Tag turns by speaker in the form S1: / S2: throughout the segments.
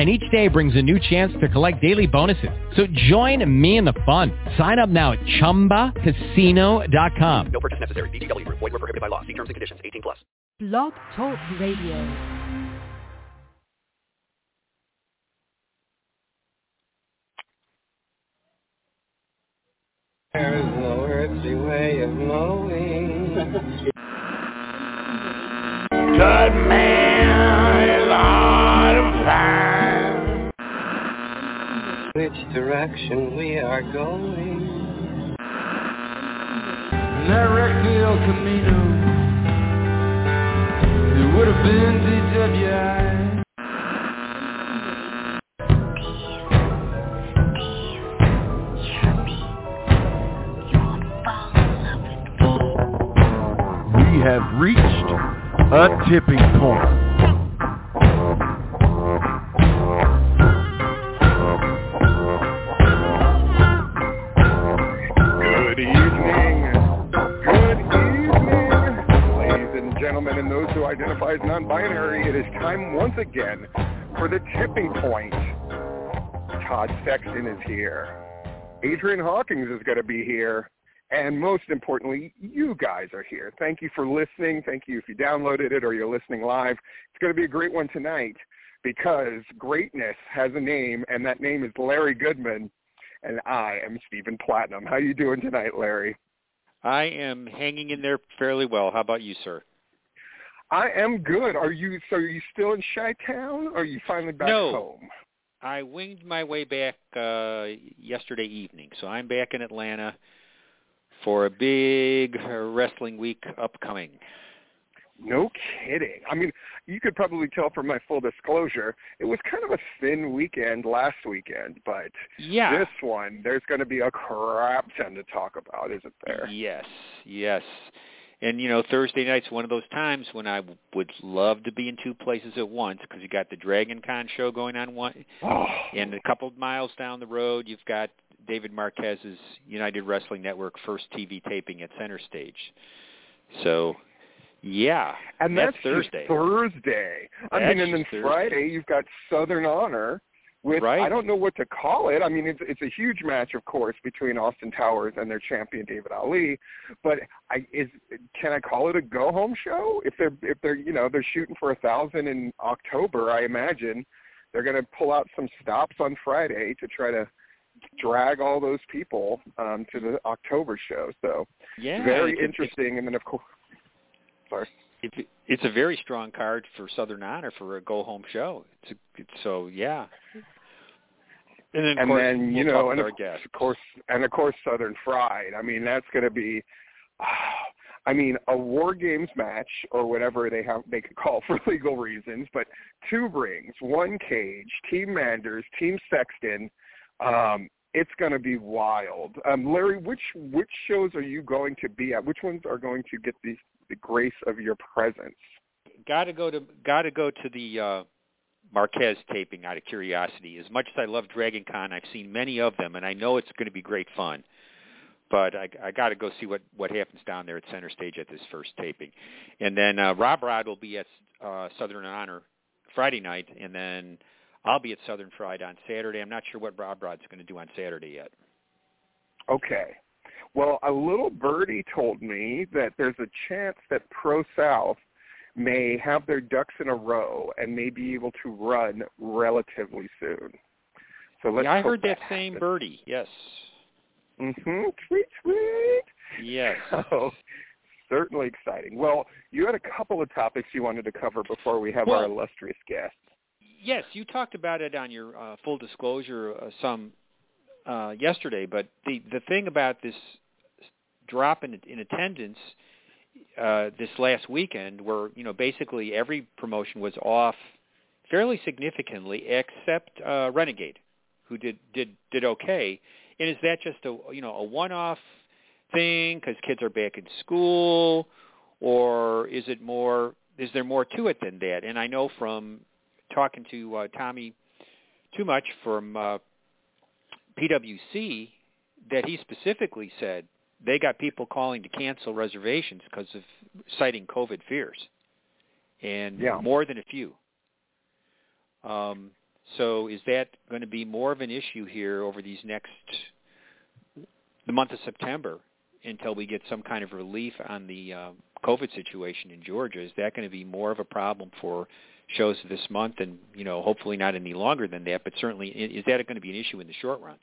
S1: and each day brings a new chance to collect daily bonuses. So join me in the fun. Sign up now at ChumbaCasino.com.
S2: No purchase necessary. VGW. Void were prohibited by law. See terms and conditions. 18 plus.
S3: Blog Talk Radio.
S4: There's no earthly way of knowing.
S5: Good man
S4: Which direction we are going.
S6: That wrecked the El Camino. It would have been DWI.
S7: We have reached a tipping point.
S8: And those who identify as non-binary. It is time once again for the tipping point. Todd Sexton is here. Adrian Hawkins is going to be here. And most importantly, you guys are here. Thank you for listening. Thank you if you downloaded it or you're listening live. It's going to be a great one tonight because greatness has a name, and that name is Larry Goodman and I am Stephen Platinum. How you doing tonight, Larry?
S9: I am hanging in there fairly well. How about you, sir?
S8: I am good. Are you so are you still in Chi Town or are you finally back
S9: No.
S8: home?
S9: I winged my way back uh yesterday evening, so I'm back in Atlanta for a big wrestling week upcoming.
S8: No kidding. I mean, you could probably tell from my full disclosure, it was kind of a thin weekend last weekend, but
S9: Yeah.
S8: this one, there's going to be a crap ton to talk about, isn't there?
S9: Yes, yes. And you know, Thursday night's one of those times when I w- would love to be in two places at once because you got the Dragon Con show going on one,
S8: Oh,
S9: and a couple of miles down the road, you've got David Marquez's United Wrestling Network first TV taping at Center Stage. So, yeah,
S8: and
S9: that's,
S8: that's,
S9: Thursday.
S8: Thursday. I
S9: That's
S8: mean, and then
S9: Thursday.
S8: Friday you've got Southern Honor with
S9: Right.
S8: I don't know what to call it. I mean, it's it's a huge match, of course, between Austin Towers and their champion David Ali. But I is can I call it a go home show? If they're if they're you know they're shooting for a thousand in October, I imagine they're going to pull out some stops on Friday to try to drag all those people um, to the October show. So
S9: yeah,
S8: very interesting. And then of course, sorry.
S9: It's, it's a very strong card for Southern Honor for a go home show. It's, a, it's so yeah. And then, of
S8: and
S9: course,
S8: then you
S9: we'll
S8: know, and of
S9: our guests.
S8: of course, and of course, Southern Fried. I mean, that's going to be, I mean, a War Games match or whatever they have they could call for legal reasons, but two rings, one cage, Team Manders, Team Sexton. Um, it's going to be wild. Um, Larry, which which shows are you going to be at? Which ones are going to get the the grace of your presence?
S9: Got to go to got to go to the uh, Marquez taping out of curiosity. As much as I love Dragon Con, I've seen many of them, and I know it's going to be great fun. But I, I got to go see what what happens down there at Center Stage at this first taping, and then uh, Rob Rod will be at uh, Southern Honor Friday night, and then I'll be at Southern Fried on Saturday. I'm not sure what Rob Rod's going to do on Saturday yet.
S8: Okay. Well, a little birdie told me that there's a chance that Pro South may have their ducks in a row and may be able to run relatively soon. So let's
S9: yeah, I heard that same birdie. Yes.
S8: Mm-hmm. Tweet, tweet.
S9: Yes.
S8: Oh, certainly exciting. Well, you had a couple of topics you wanted to cover before we have our illustrious guest.
S9: Yes, you talked about it on your uh, full disclosure uh, some uh, yesterday, but the the thing about this drop in in attendance uh, this last weekend, where you know basically every promotion was off fairly significantly, except uh, Renegade, who did did did okay. And is that just a you know a one off thing because kids are back in school, or is it more? Is there more to it than that? And I know from talking to uh, Tommy Too Much from uh, PwC that he specifically said they got people calling to cancel reservations because of citing COVID fears, and
S8: Yeah.
S9: more than a few. Um, so is that going to be more of an issue here over these next the month of September until we get some kind of relief on the uh, COVID situation in Georgia? Is that going to be more of a problem for shows this month, and you know, hopefully not any longer than that, but certainly is that going to be an issue in the short run?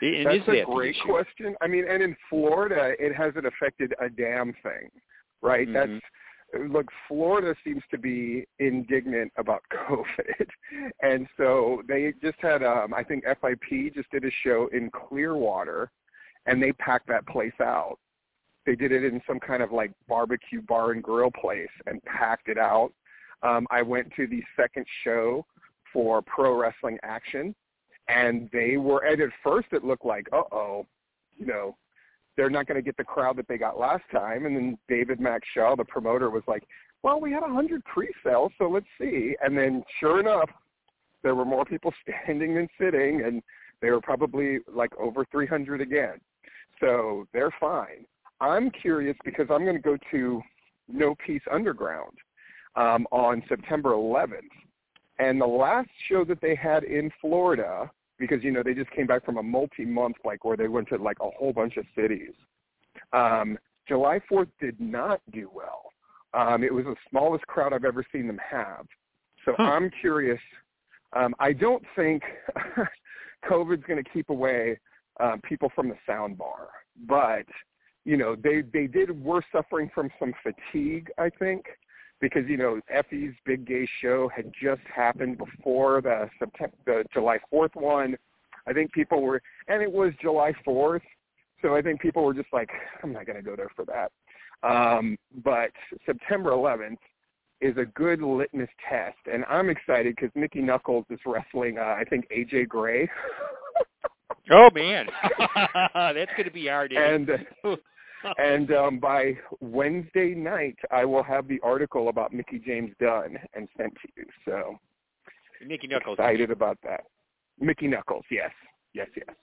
S9: And
S8: That's
S9: is
S8: a
S9: that
S8: great question. I mean, and in Florida, it hasn't affected a damn thing, right?
S9: Mhm.
S8: That's look. Florida seems to be indignant about COVID, and so they just had. Um, I think FIP just did a show in Clearwater, and they packed that place out. They did it in some kind of like barbecue bar and grill place and packed it out. Um, I went to the second show for Pro Wrestling Action, and they were at first it looked like uh oh you know they're not going to get the crowd that they got last time. And then david shaw the promoter was like well we had a hundred pre-sales so let's see. And then sure enough there were more people standing than sitting and they were probably like over 300 again. So they're fine. I'm curious because i'm going to go to no peace underground um, on september 11th and the last show that they had in Florida, because you know they just came back from a multi-month like where they went to like a whole bunch of cities. Um, July 4th did not do well. Um, it was the smallest crowd I've ever seen them have. So
S9: Huh.
S8: I'm curious. Um, I don't think COVID's going to keep away um, people from the sound bar, but you know they they did were suffering from some fatigue. I think because you know Effy's big gay show had just happened before the September the July 4th one. I think people were and it was July 4th, so I think people were just like I'm not going to go there for that. Um but September 11th is a good litmus test and I'm excited cuz Mickey Knuckles is wrestling uh, I think AJ Gray.
S9: Oh man, that's going to be our day.
S8: and and um, by Wednesday night, I will have the article about Mickey James Dunn and sent to you. So
S9: Mickey Knuckles.
S8: excited about that. Mickey Knuckles, yes, yes, yes.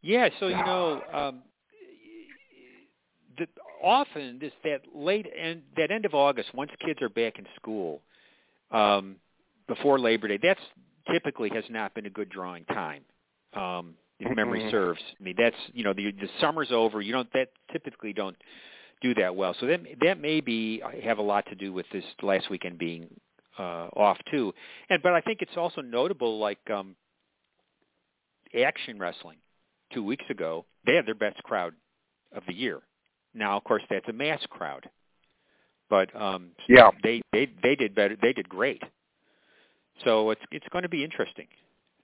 S9: Yeah, so you know, um, the, often this that late end that end of August, once kids are back in school, um, before Labor Day, that's typically has not been a good drawing time. Um, if memory
S8: Mhm.
S9: serves. I mean, that's you know the the summer's over. You don't that typically don't do that well. So that that may be have a lot to do with this last weekend being uh, off too. And but I think it's also notable, like um, Action Wrestling two weeks ago, they had their best crowd of the year. Now, of course, that's a mass crowd, but um,
S8: Yeah.
S9: they they they did better. They did great. So it's it's going to be interesting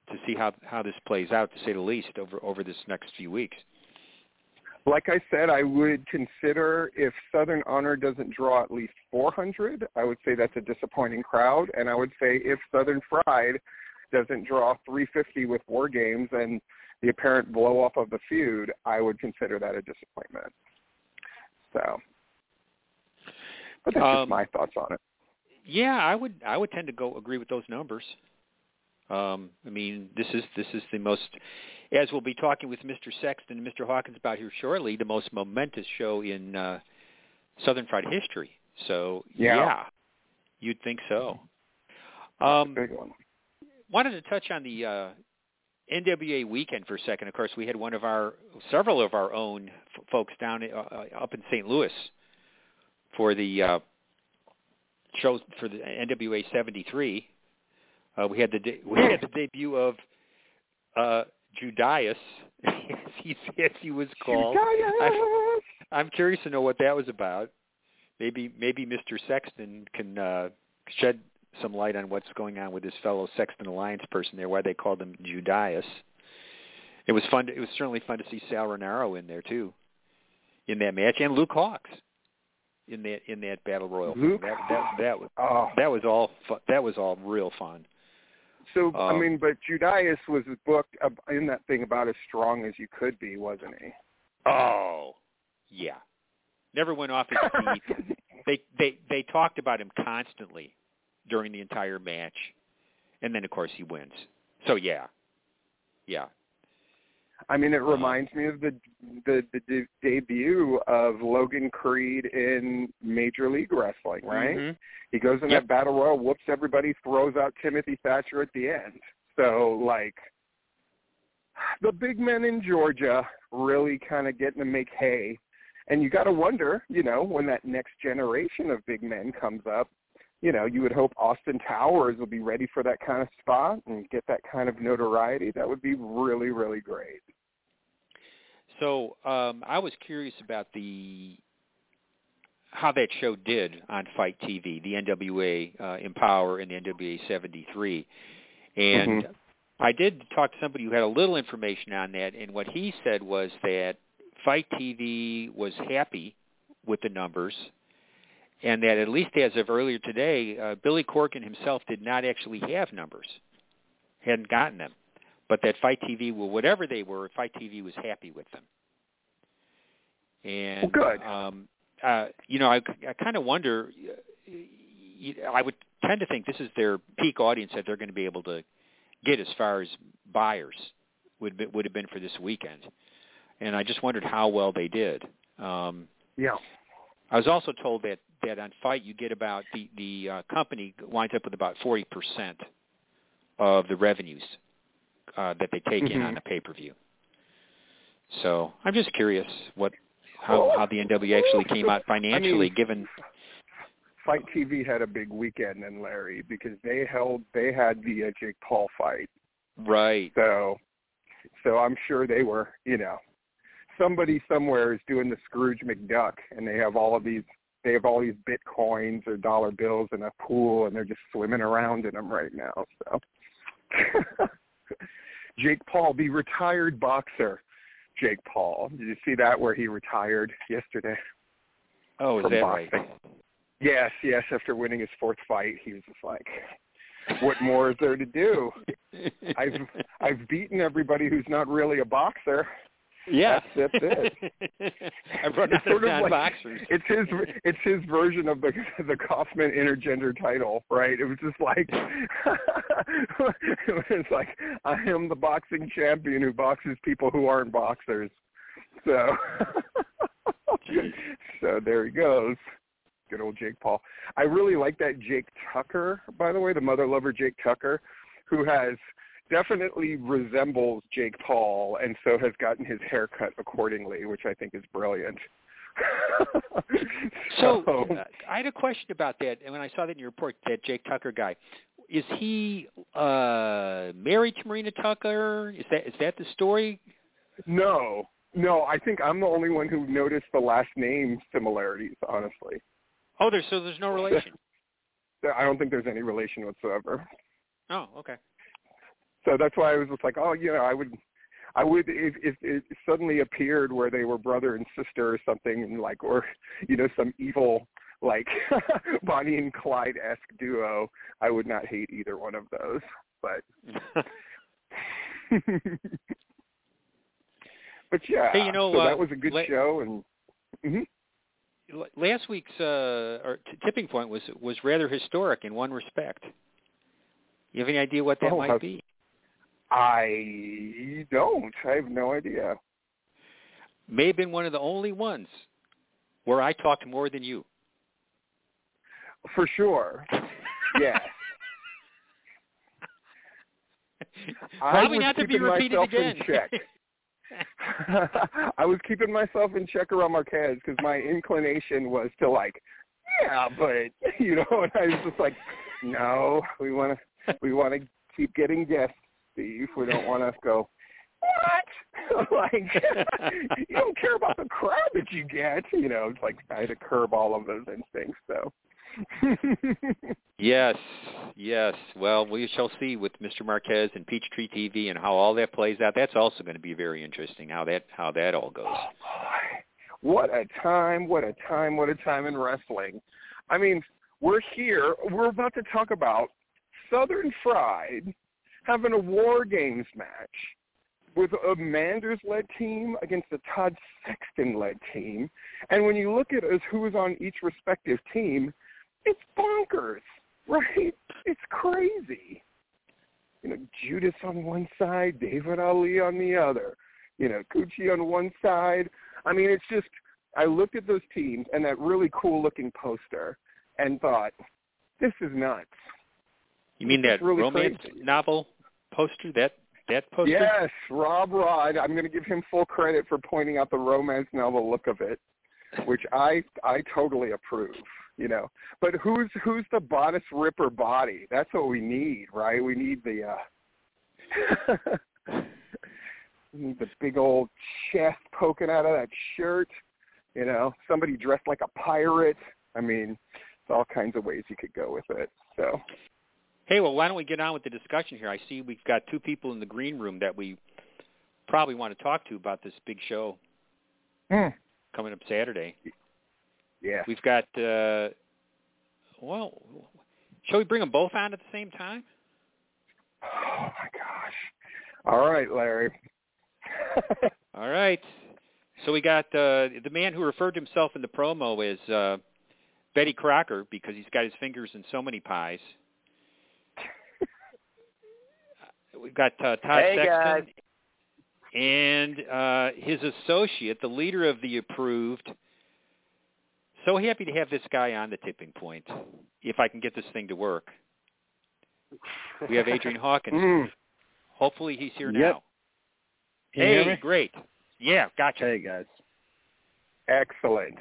S9: to see how how this plays out, to say the least, over over this next few weeks.
S8: Like I said, I would consider if Southern Honor doesn't draw at least 400, I would say that's a disappointing crowd. And I would say if Southern Fried doesn't draw 350 with War Games and the apparent blow off of the feud, I would consider that a disappointment. So, but that's
S9: Um,
S8: just my thoughts on it.
S9: Yeah, I would I would tend to go agree with those numbers. Um, I mean, this is this is the most, as we'll be talking with Mr. Sexton and Mr. Hawkins about here shortly, the most momentous show in uh, Southern Fried history. So
S8: Yeah.
S9: you'd think so. Um,
S8: Big one.
S9: wanted to touch on the uh, NWA weekend for a second. Of course, we had one of our several of our own f- folks down uh, uh, up in St. Louis for the uh, shows for the NWA 73. Uh, we had the de- we had the debut of uh, Judias, as he as he was called.
S8: Judas!
S9: I'm curious to know what that was about. Maybe maybe Mr. Sexton can uh, shed some light on what's going on with his fellow Sexton Alliance person there. Why they called him Judas. It was fun. To, it was certainly fun to see Sal Rinauro in there too, in that match, and Luke Hawx in that in that battle royal.
S8: Luke
S9: that, that that was
S8: Oh.
S9: that was all fu- that was all real fun.
S8: So I
S9: Um,
S8: mean, but Judas was booked in that thing about as strong as you could be, wasn't he?
S9: Oh, yeah, Never went off his feet. they they they talked about him constantly during the entire match, and then of course he wins. So yeah, yeah.
S8: I mean, it reminds me of the the, the de- debut of Logan Creed in Major League Wrestling, right?
S9: Mhm.
S8: He goes in
S9: Yep.
S8: that battle royal, whoops everybody, throws out Timothy Thatcher at the end. So like the big men in Georgia really kind of getting to make hay. And you got to wonder, you know, when that next generation of big men comes up, you know, you would hope Austin Towers will be ready for that kind of spot and get that kind of notoriety. That would be really, really great.
S9: So um, I was curious about the how that show did on FITE TV, the NWA uh, Empower and the NWA 73, and
S8: Mhm.
S9: I did talk to somebody who had a little information on that, and what he said was that FITE TV was happy with the numbers, and that at least as of earlier today, uh, Billy Corgan himself did not actually have numbers, hadn't gotten them, but that FITE TV, well, whatever they were, FITE TV was happy with them. And
S8: Well, good.
S9: Um, uh, you know, I, I kind of wonder. I would tend to think this is their peak audience that they're going to be able to get as far as buyers would be, would have been for this weekend. And I just wondered how well they did. Um,
S8: Yeah.
S9: I was also told that that on FITE you get about the the uh, company winds up with about forty percent of the revenues uh, that they take in
S8: Mhm.
S9: on the pay per view. So I'm just curious what how how the NW actually came out financially, given
S8: FITE TV had a big weekend then, Larry, because they held they had the uh, Jake Paul fight.
S9: right.
S8: So, so I'm sure they were, you know, somebody somewhere is doing the Scrooge McDuck, and they have all of these, they have all these bitcoins or dollar bills in a pool, and they're just swimming around in them right now. So, Jake Paul, the retired boxer, Jake Paul. Did you see that where he retired yesterday?
S9: Oh, is that
S8: boxing.
S9: right?
S8: Yes, yes. After winning his fourth fight, he was just like, "What more is there to do? I've I've beaten everybody who's not really a boxer."
S9: Yeah,
S8: That's, that's it.
S9: I've run
S8: It's
S9: out
S8: sort of like-
S9: non-boxers.
S8: It's his it's his version of the the Kaufman intergender title, right? It was just like it's like I am the boxing champion who boxes people who aren't boxers. So so there he goes. Good old Jake Paul. I really like that Jake Tucker, by the way, the mother lover Jake Tucker, who has definitely resembles Jake Paul and so has gotten his hair cut accordingly, which I think is brilliant.
S9: So uh, I had a question about that, and when I saw that in your report, that Jake Tucker guy, is he uh married to Marina Tucker? Is that is that the story?
S8: no, no, I think I'm the only one who noticed the last name similarities. Honestly,
S9: Oh, there's so there's no relation.
S8: I don't think there's any relation whatsoever.
S9: Oh, okay.
S8: So that's why I was just like, oh, you know, I would, I would if, if it suddenly appeared where they were brother and sister or something, and like, or you know, some evil like Bonnie and Clyde esque duo, I would not hate either one of those. But, but yeah,
S9: Hey, you know,
S8: so
S9: uh,
S8: that was a good
S9: la-
S8: show, and mhm.
S9: Last week's uh, or t- tipping point was was rather historic in one respect. You have any idea what that
S8: Oh,
S9: might be?
S8: I don't. I have no idea.
S9: May have been one of the only ones where I talked more than you.
S8: For sure. Yes. I
S9: Probably not to be
S8: keeping
S9: repeated
S8: myself in
S9: again.
S8: check. I was keeping myself in check around Marquez because my inclination was to like, yeah, but you know, and I was just like, no, we want to, we want to keep getting guests, Steve. We don't want to go. What? like, you don't care about the crowd that you get. You know, it's like I had to curb all of those instincts. So.
S9: Yes, yes. Well, we shall see with Mr. Marquez and Peachtree TV and how all that plays out. That's also going to be very interesting how that how that all goes.
S8: Oh boy, what a time! What a time! What a time in wrestling. I mean, we're here. We're about to talk about Southern Fried having a War Games match with a Manders led team against a Todd Sexton led team. And when you look at as who is on each respective team, it's bonkers, right? It's crazy. You know, Judas on one side, David Ali on the other. You know, Gucci on one side. I mean, it's just I looked at those teams and that really cool looking poster and thought, this is nuts.
S9: You mean that
S8: really
S9: romance
S8: crazy.
S9: novel poster? That that poster?
S8: Yes, Rob Rod. I'm going to give him full credit for pointing out the romance novel look of it, which I I totally approve. You know, but who's who's the bodice ripper body? That's what we need, right? We need the uh we need the big old chest poking out of that shirt. You know, somebody dressed like a pirate. I mean, it's all kinds of ways you could go with it. So
S9: Hey, well, why don't we get on with the discussion here? I see we've got two people in the green room that we probably want to talk to about this big show
S8: hmm,
S9: coming up Saturday.
S8: yeah.
S9: We've got, uh, well, shall we bring them both on at the same time?
S8: Oh my gosh. All right, Larry.
S9: All right. So we got uh, the man who referred to himself in the promo as uh, Betty Crocker because he's got his fingers in so many pies. We've got uh, Todd
S10: Hey,
S9: Sexton
S10: guys.
S9: and uh, his associate, the leader of the approved. So happy to have this guy on the tipping point. If I can get this thing to work, we have Adrian Hawkins.
S8: Mm.
S9: Hopefully he's here
S11: Yep.
S9: now.
S11: Can
S9: hey, great. Yeah, gotcha.
S11: Hey guys.
S8: Excellent.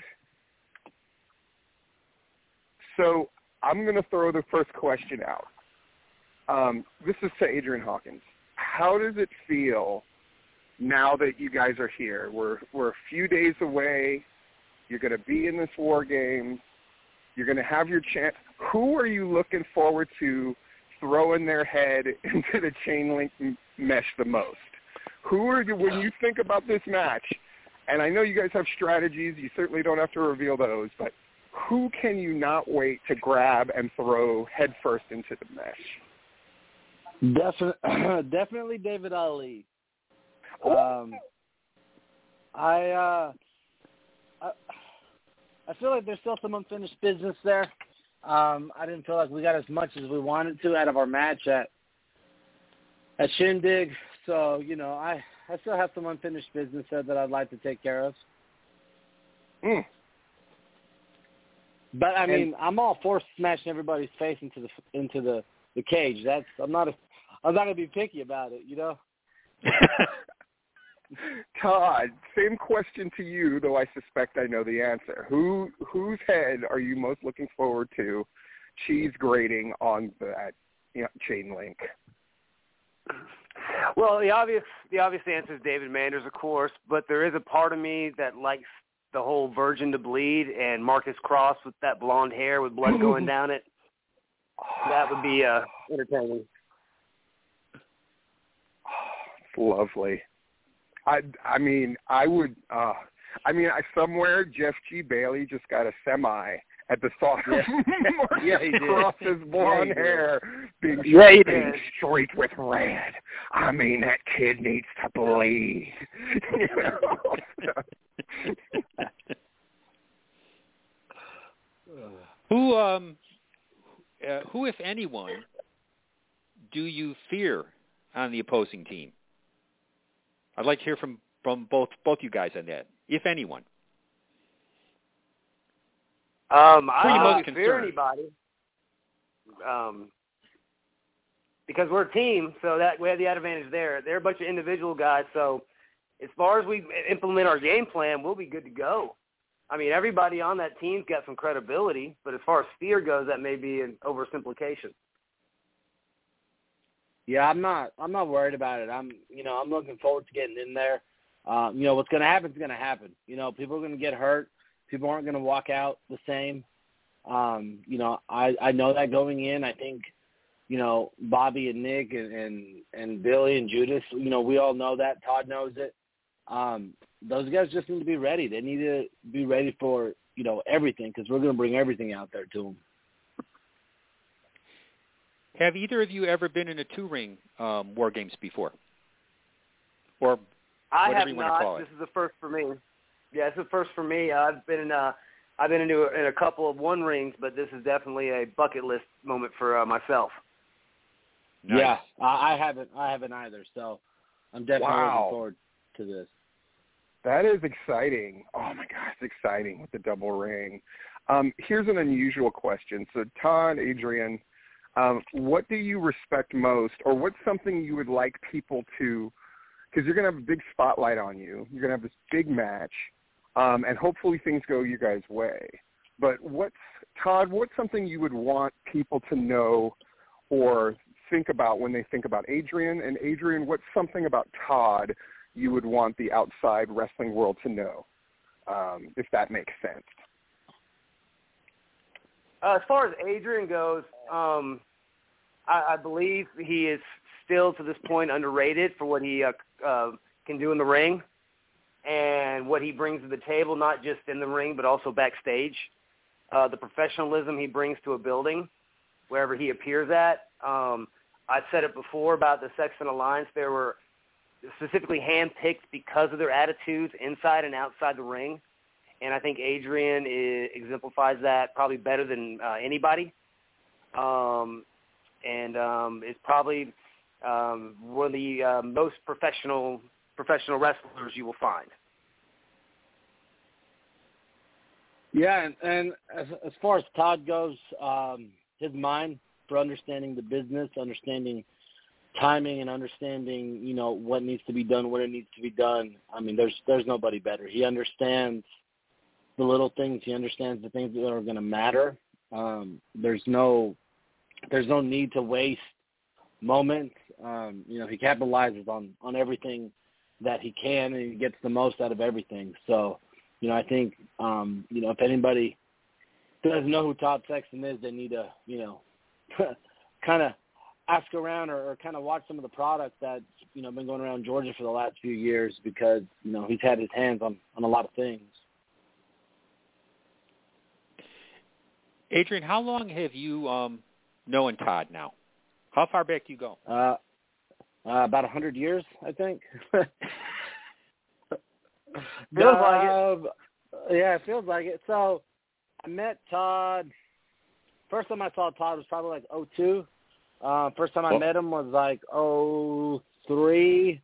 S8: So I'm going to throw the first question out. Um, this is to Adrian Hawkins. How does it feel now that you guys are here? We're we're a few days away. You're going to be in this war game. You're going to have your chance. Who are you looking forward to throwing their head into the chain link mesh the most? Who are you when you think about this match? And I know you guys have strategies. You certainly don't have to reveal those, but who can you not wait to grab and throw headfirst into the mesh?
S11: Definitely, definitely David Ali. Um, I, uh, I, I feel like there's still some unfinished business there. Um, I didn't feel like we got as much as we wanted to out of our match at at Shindig. So you know, I I still have some unfinished business there that I'd like to take care of.
S8: Mm.
S11: But I
S8: And-
S11: mean, I'm all for smashing everybody's face into the into the the cage. That's I'm not a I'm not gonna be picky about it, you know.
S8: Todd, same question to you, though I suspect I know the answer. Who whose head are you most looking forward to cheese grating on that you know, chain link?
S10: Well, the obvious the obvious answer is David Manders, of course, but there is a part of me that likes the whole virgin to bleed and Marcus Cross with that blonde hair with blood going down it. That would be uh entertaining.
S8: It's lovely. I I mean I would uh I mean I somewhere Jeff G Bailey just got a semi at the thought of
S11: Yeah, he did.
S8: Cross's blonde
S11: Yeah,
S8: hair being,
S10: Yeah, he
S8: being
S10: did.
S8: streaked with red. I mean that kid needs to bleed. You know?
S9: Who, um, uh, who, if anyone, do you fear on the opposing team? I'd like to hear from from both both you guys on that, if anyone.
S10: Um,
S9: Who are you
S10: I
S9: most
S10: don't fear
S9: concerned?
S10: anybody. Um, because we're a team, so that we have the advantage there. They're a bunch of individual guys, so as far as we implement our game plan, we'll be good to go. I mean, everybody on that team's got some credibility, but as far as fear goes, that may be an oversimplification.
S11: Yeah, I'm not. I'm not worried about it. I'm, you know, I'm looking forward to getting in there. Um, you know, what's going to happen is going to happen. You know, people are going to get hurt. People aren't going to walk out the same. Um, you know, I I know that going in. I think, you know, Bobby and Nick and and, and Billy and Judas. You know, we all know that. Todd knows it. Um, those guys just need to be ready. They need to be ready for you know everything because we're going to bring everything out there to them.
S9: Have either of you ever been in a two ring um, war games before? or
S10: I have
S9: you want to call
S10: not. This is the first for me. Yeah, it's the first for me. I've been in uh I've been into a, in a couple of one rings, but this is definitely a bucket list moment for uh, myself.
S9: Nice.
S11: Yeah, I, I haven't. I haven't either. So I'm definitely
S8: Wow.
S11: looking forward to this.
S8: That is exciting. Oh my gosh, it's exciting with the double ring. Um, here's an unusual question. So Todd, Adrian, um, what do you respect most, or what's something you would like people to? Because you're going to have a big spotlight on you. You're going to have this big match, um, and hopefully things go your guys' way. But what's Todd? What's something you would want people to know or think about when they think about Adrian? And Adrian, what's something about Todd you would want the outside wrestling world to know, um, if that makes sense.
S10: Uh, as far as Adrian goes, um, I, I believe he is still to this point underrated for what he uh, uh, can do in the ring and what he brings to the table, not just in the ring but also backstage. Uh, the professionalism he brings to a building, wherever he appears at. Um, I've said it before about the Sexton Alliance. There were specifically handpicked because of their attitudes inside and outside the ring. And I think Adrian is, exemplifies that probably better than uh, anybody. Um, and um, is probably um, one of the uh, most professional professional wrestlers you will find.
S11: Yeah, and, and as as far as Todd goes, um, his mind for understanding the business, understanding timing, and understanding you know what needs to be done, when it needs to be done. I mean, there's there's nobody better. He understands the little things. He understands the things that are going to matter. Um, there's no there's no need to waste moments. Um, you know, he capitalizes on on everything that he can, and he gets the most out of everything. So, you know, I think um, you know if anybody doesn't know who Todd Sexton is, they need to you know kind of ask around or, or kind of watch some of the product that's you know been going around Georgia for the last few years because you know he's had his hands on on a lot of things.
S9: Adrian, how long have you um, known Todd now? How far back do you go?
S11: Uh, uh, about a hundred years, I think. feels
S10: like it.
S11: Yeah, it feels like it. So I met Todd. First time I saw Todd was probably like oh two. Uh, first time I
S9: Oh.
S11: met him was like oh three,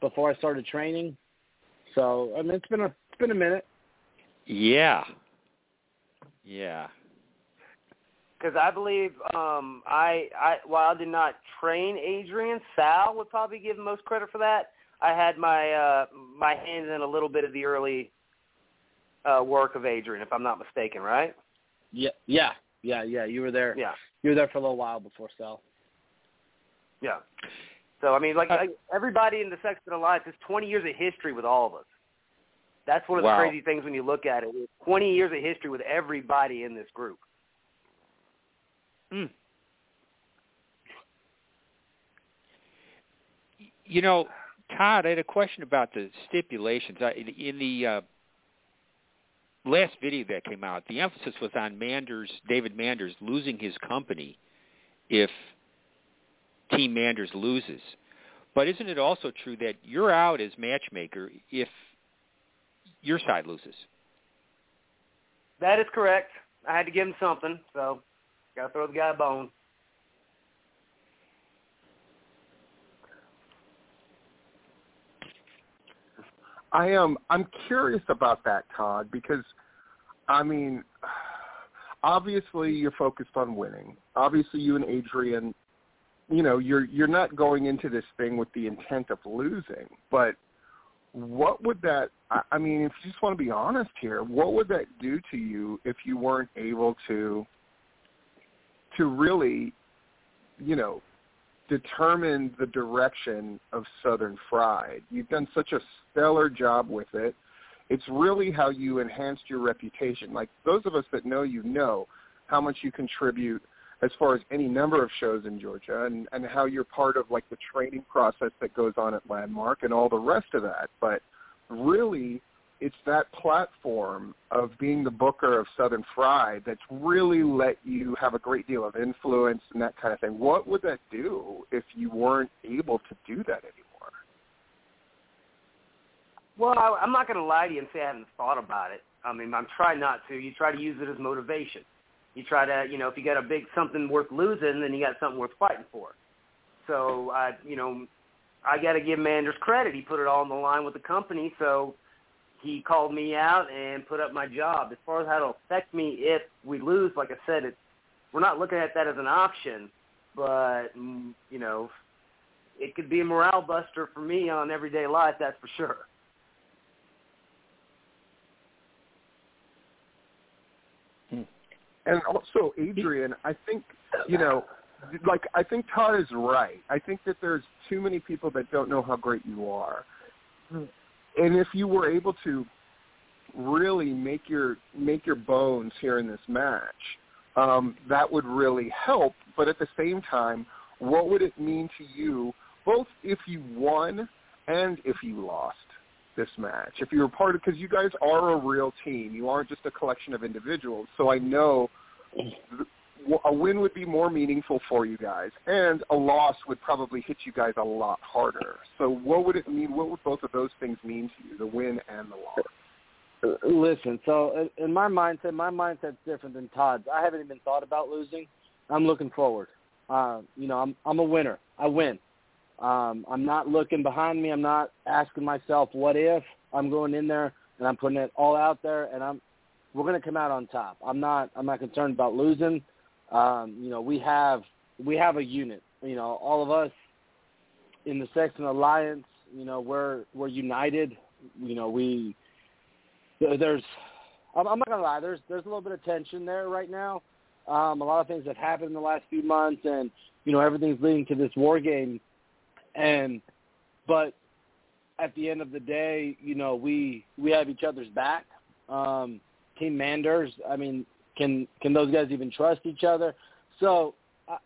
S11: before I started training. So I mean, it's been a it's been a minute.
S9: Yeah. Yeah.
S10: Because I believe um, I, I, while I did not train Adrian, Sal would probably give most credit for that. I had my uh, my hands in a little bit of the early uh, work of Adrian, if I'm not mistaken, right?
S11: Yeah, yeah, yeah, yeah. You were there.
S10: Yeah,
S11: You were there for a little while before Sal.
S10: yeah. So I mean, like,
S9: Uh,
S10: like everybody in the sex Sexton Alliance is 20 years of history with all of us. That's one of the
S9: Wow.
S10: crazy things when you look at it. It's 20 years of history with everybody in this group.
S9: Mm. You know, Todd, I had a question about the stipulations. I, in the uh, last video that came out, the emphasis was on Manders, David Manders, losing his company if Team Manders loses. But isn't it also true that you're out as matchmaker if your side loses?
S10: That is correct. I had to give him something, so got to throw the guy a bone.
S8: I am. I'm curious about that, Todd, because I mean, obviously you're focused on winning. Obviously, you and Adrian, you know, you're you're not going into this thing with the intent of losing. But what would that? I, I mean, if you just want to be honest here, what would that do to you if you weren't able to to really, you know, determine the direction of Southern Fried. You've done such a stellar job with it. It's really how you enhanced your reputation. Like those of us that know you know how much you contribute as far as any number of shows in Georgia and, and how you're part of like the training process that goes on at Landmark and all the rest of that. But really it's that platform of being the booker of Southern Fried that's really let you have a great deal of influence and that kind of thing. What would that do if you weren't able to do that anymore?
S10: Well, I, I'm not going to lie to you and say I haven't thought about it. I mean, I'm trying not to. You try to use it as motivation. You try to, you know, if you got a big something worth losing, then you got something worth fighting for. So, I, you know, I got to give Manders credit. He put it all on the line with the company, so he called me out and put up my job. As far as how it'll affect me if we lose, like I said, it, we're not looking at that as an option, but mm, you know, it could be a morale buster for me on everyday life. That's for sure.
S8: And also, Adrian, I think you know, like I think Todd is right. I think that there's too many people that don't know how great you are, and if you were able to really make your make your bones here in this match, um, that would really help. But at the same time, what would it mean to you, both if you won and if you lost this match? If you were part of, because you guys are a real team, you aren't just a collection of individuals. So I know a win would be more meaningful for you guys, and a loss would probably hit you guys a lot harder. So what would it mean? What would both of those things mean to you, the win and the loss?
S11: Listen, so in my mindset, my mindset's different than Todd's. I haven't even thought about losing. I'm looking forward. Uh, you know, I'm I'm a winner. I win. Um, I'm not looking behind me. I'm not asking myself what if. I'm going in there and I'm putting it all out there, and I'm we're going to come out on top. I'm not I'm not concerned about losing. Um, you know, we have we have a unit. You know, all of us in the Sexton Alliance. You know, we're we're united. You know, we there's I'm, I'm not gonna lie. There's there's a little bit of tension there right now. Um, a lot of things have happened in the last few months, and you know everything's leading to this war game. And but at the end of the day, you know we we have each other's back. Um, Team Manders, I mean, can can those guys even trust each other? So uh,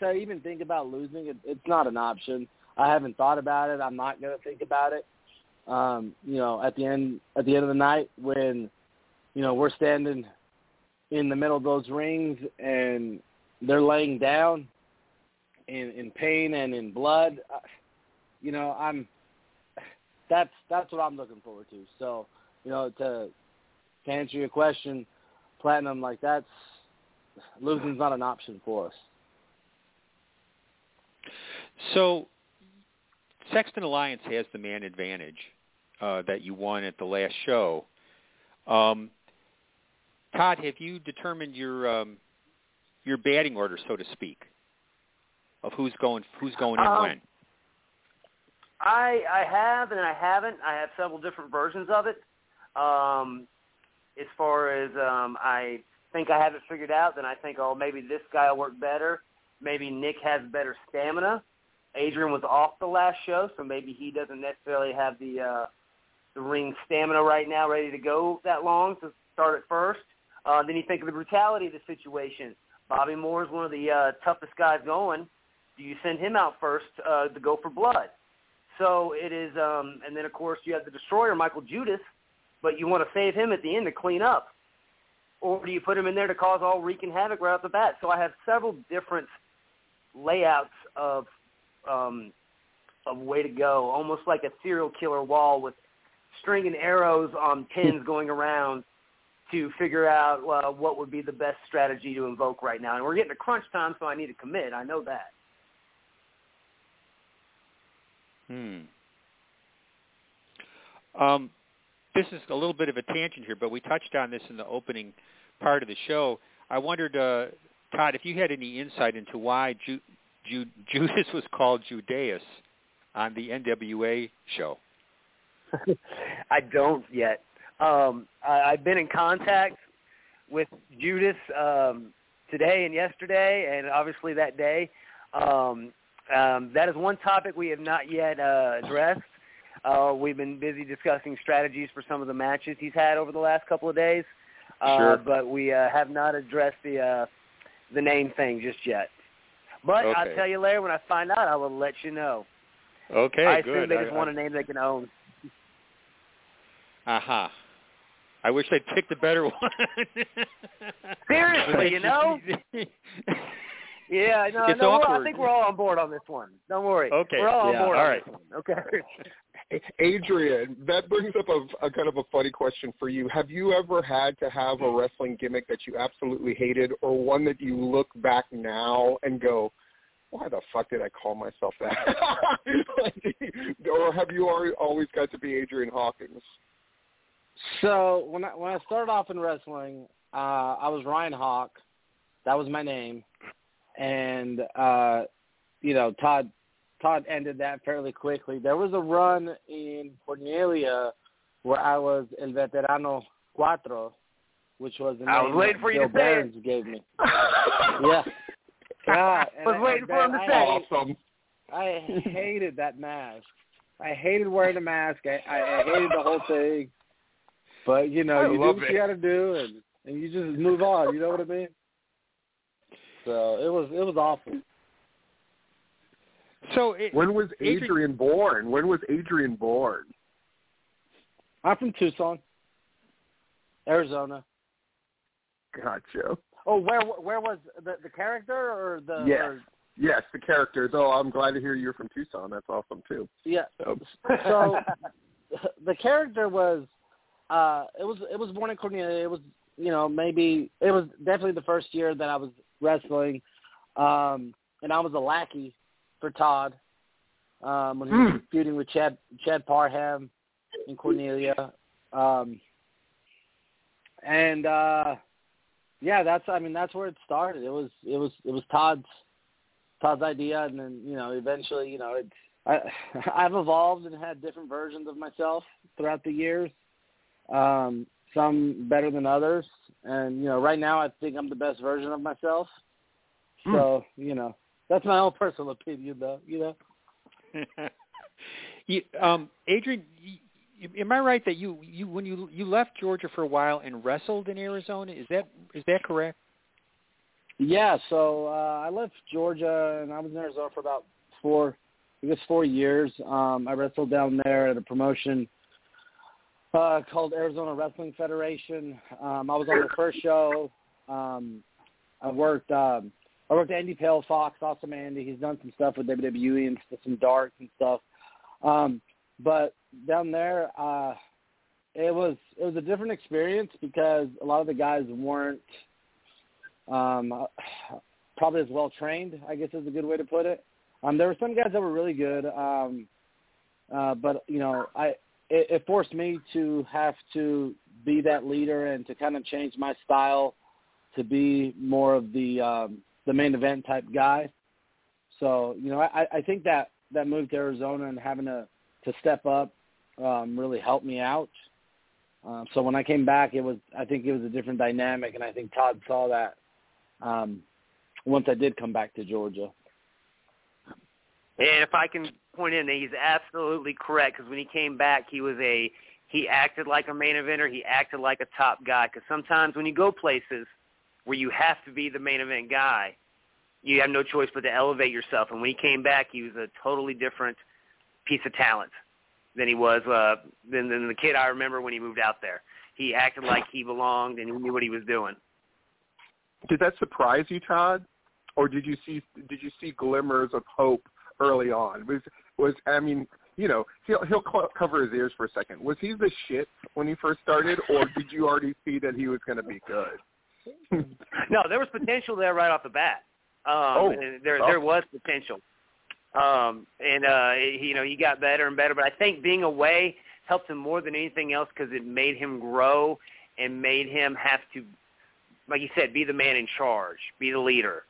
S11: to even think about losing, it, it's not an option. I haven't thought about it. I'm not going to think about it um, you know, at the end at the end of the night when, you know, we're standing in the middle of those rings and they're laying down in in pain and in blood, uh, you know, I'm that's that's what I'm looking forward to. So, you know, to to answer your question, platinum like that's losing's not an option for us.
S9: So Sexton Alliance has the man advantage uh, that you won at the last show. Um, Todd, have you determined your um, your batting order, so to speak, of who's going who's going in
S10: um,
S9: when?
S10: I I have and I haven't. I have several different versions of it. Um, as far as um, I think I have it figured out, then I think oh maybe this guy will work better. Maybe Nick has better stamina. Adrian was off the last show, so maybe he doesn't necessarily have the uh, the ring stamina right now, ready to go that long to start at first. Uh, then you think of the brutality of the situation. Bobby Moore is one of the uh, toughest guys going. Do you send him out first uh, to go for blood? So it is, um, and then of course you have the destroyer, Michael Judas, but you want to save him at the end to clean up, or do you put him in there to cause all wreaking havoc right off the bat? So I have several different layouts of um, of way to go, almost like a serial killer wall with stringing arrows on pins going around to figure out uh, what would be the best strategy to invoke right now. And we're getting to crunch time, so I need to commit. I know that.
S9: Hmm. Um, this is a little bit of a tangent here, but we touched on this in the opening part of the show. I wondered, uh, Todd, if you had any insight into why Ju- Ju- Judas was called Judas on the NWA show.
S10: I don't yet. Um, I, I've been in contact with Judas um, today and yesterday, and obviously that day. Um, um, that is one topic we have not yet uh, addressed. Uh, we've been busy discussing strategies for some of the matches he's had over the last couple of days, uh,
S9: sure.
S10: but we uh, have not addressed the uh, the name thing just yet. But
S9: Okay.
S10: I'll tell you later when I find out. I will let you know.
S9: Okay,
S10: I
S9: good.
S10: assume they just
S9: I-
S10: want a name they can own.
S9: Aha. I wish they'd picked a better one.
S10: Seriously, you know? Yeah, no,
S9: It's
S10: no, I think we're all on board on this one. Don't worry.
S9: Okay.
S10: We're all
S9: Yeah,
S10: on board
S9: all
S10: on
S9: right.
S10: this one. Okay.
S8: Adrian, that brings up a, a kind of a funny question for you. Have you ever had to have a wrestling gimmick that you absolutely hated, or one that you look back now and go, "Why the fuck did I call myself that?" or have you always got to be Adrian Hawkins?
S11: So when I when I started off in wrestling, uh, I was Ryan Hawk. That was my name, and uh, you know Todd Todd ended that fairly quickly. There was a run in Cornelia where I was El Veterano Cuatro, which was the name
S10: I was waiting for you
S11: Bill
S10: to say
S11: Behrens
S10: it.
S11: gave me. yeah. God,
S10: I was
S11: and
S10: waiting for him to
S11: I,
S10: say
S8: Awesome.
S11: I hated that mask. I hated wearing a mask. I, I, I hated the whole thing. But you know,
S8: I
S11: you do what
S8: it.
S11: you got to do, and and you just move on. You know what I mean? So it was it was awful.
S9: So it,
S8: When was
S9: Adrian-
S8: Adrian born? When was Adrian born?
S11: I'm from Tucson, Arizona.
S8: Gotcha.
S11: Oh, where where was the the character or the?
S8: Yes.
S11: Or,
S8: Yes, the characters. Oh, I'm glad to hear you're from Tucson. That's awesome too.
S11: yeah.
S8: So,
S11: So the character was uh it was it was born in Cornelia. It was you know maybe it was definitely the first year that I was wrestling, um, and I was a lackey for Todd um, when he was
S8: Hmm.
S11: feuding with Chad Chad Parham in Cornelia, um, and uh, yeah, that's I mean that's where it started. It was it was it was Todd's Todd's idea, and then you know eventually you know it's I I've evolved and had different versions of myself throughout the years. Um, some better than others, and you know right now I think I'm the best version of myself. So you know that's my own personal opinion, though. You know.
S9: you, um, Adrian, you, am I right that you you when you you left Georgia for a while and wrestled in Arizona? Is that is that correct?
S11: Yeah, so uh, I left Georgia and I was in Arizona for about four, I guess four years. Um, I wrestled down there at a promotion uh, called Arizona Wrestling Federation. Um, I was on the first show. Um, I worked. Um, I worked Andy Pale Fox, awesome Andy. He's done some stuff with WWE and some darts and stuff. Um, but down there, uh, it was it was a different experience because a lot of the guys weren't um, uh, probably as well trained, I guess is a good way to put it. Um, there were some guys that were really good, um, uh, but you know, I it, it forced me to have to be that leader and to kind of change my style to be more of the um, the main event type guy. So you know, I, I think that that move to Arizona and having to to step up um, really helped me out. Um, so when I came back, it was I think it was a different dynamic, and I think Todd saw that um, once I did come back to Georgia.
S10: And if I can point in, he's absolutely correct because when he came back, he was a he acted like a main eventer. He acted like a top guy because sometimes when you go places where you have to be the main event guy, you have no choice but to elevate yourself. And when he came back, he was a totally different piece of talent than he was uh, than, than the kid I remember when he moved out there. He acted like he belonged and he knew what he was doing.
S8: did that surprise you, Todd, or did you see did you see glimmers of hope early on? Was was I mean, you know, he'll he'll cl- cover his ears for a second. Was he the shit when he first started, or did you already see that he was going to be good?
S10: no, there was potential there right off the bat. Um,
S8: Oh,
S10: there
S8: oh.
S10: there was potential. Um, and uh, he, you know, he got better and better. But I think being away helped him more than anything else because it made him grow and made him have to, like you said, be the man in charge, be the leader.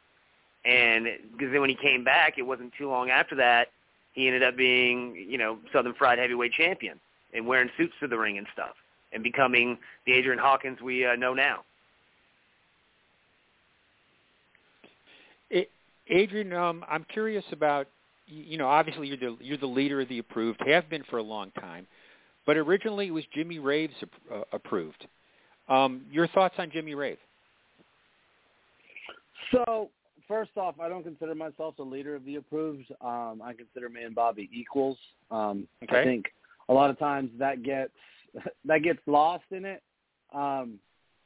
S10: And because then when he came back, it wasn't too long after that he ended up being, you know, Southern Fried Heavyweight Champion and wearing suits to the ring and stuff, and becoming the Adrian Hawkins we uh, know now.
S9: A- Adrian, um, I'm curious about you know obviously you're the you're the leader of the approved, have been for a long time, but originally it was Jimmy Rave's uh, approved. Um, your thoughts on Jimmy Rave?
S11: So first off, I don't consider myself the leader of the approved. Um, I consider me and Bobby equals. Um,
S9: Okay.
S11: I think a lot of times that gets that gets lost in it. Um,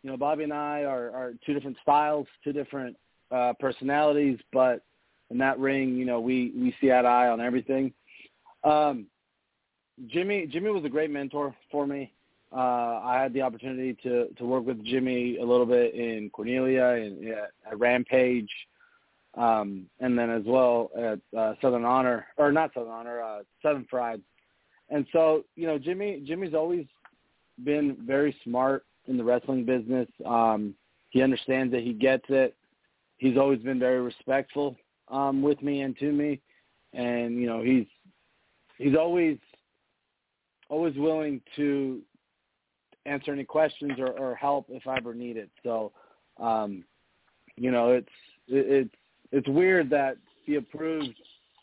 S11: you know, Bobby and I are, are two different styles, two different uh, personalities, but in that ring, you know, we we see eye to eye on everything. Um, Jimmy Jimmy was a great mentor for me. Uh, I had the opportunity to to work with Jimmy a little bit in Cornelia and at, Rampage, um, and then as well at uh, Southern Honor or not Southern Honor, uh, Southern Fried. And so you know Jimmy Jimmy's always been very smart in the wrestling business. Um, he understands it. He gets it. He's always been very respectful um, with me and to me, and you know he's he's always always willing to answer any questions or, or help if I ever need it. So, um, you know, it's it, it's it's weird that the approved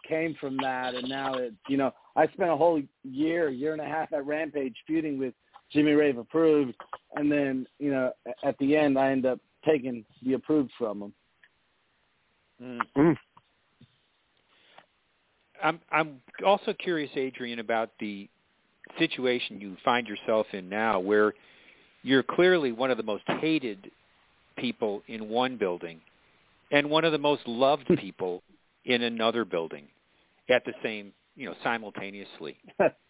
S11: came from that, and now it you know I spent a whole year, year and a half at Rampage feuding with Jimmy Rave approved, and then you know at the end I end up taking the approved from him.
S9: Mm.
S8: Mm.
S9: I'm I'm also curious, Adrian, about the situation you find yourself in now, where you're clearly one of the most hated people in one building, and one of the most loved people in another building, at the same, you know, simultaneously.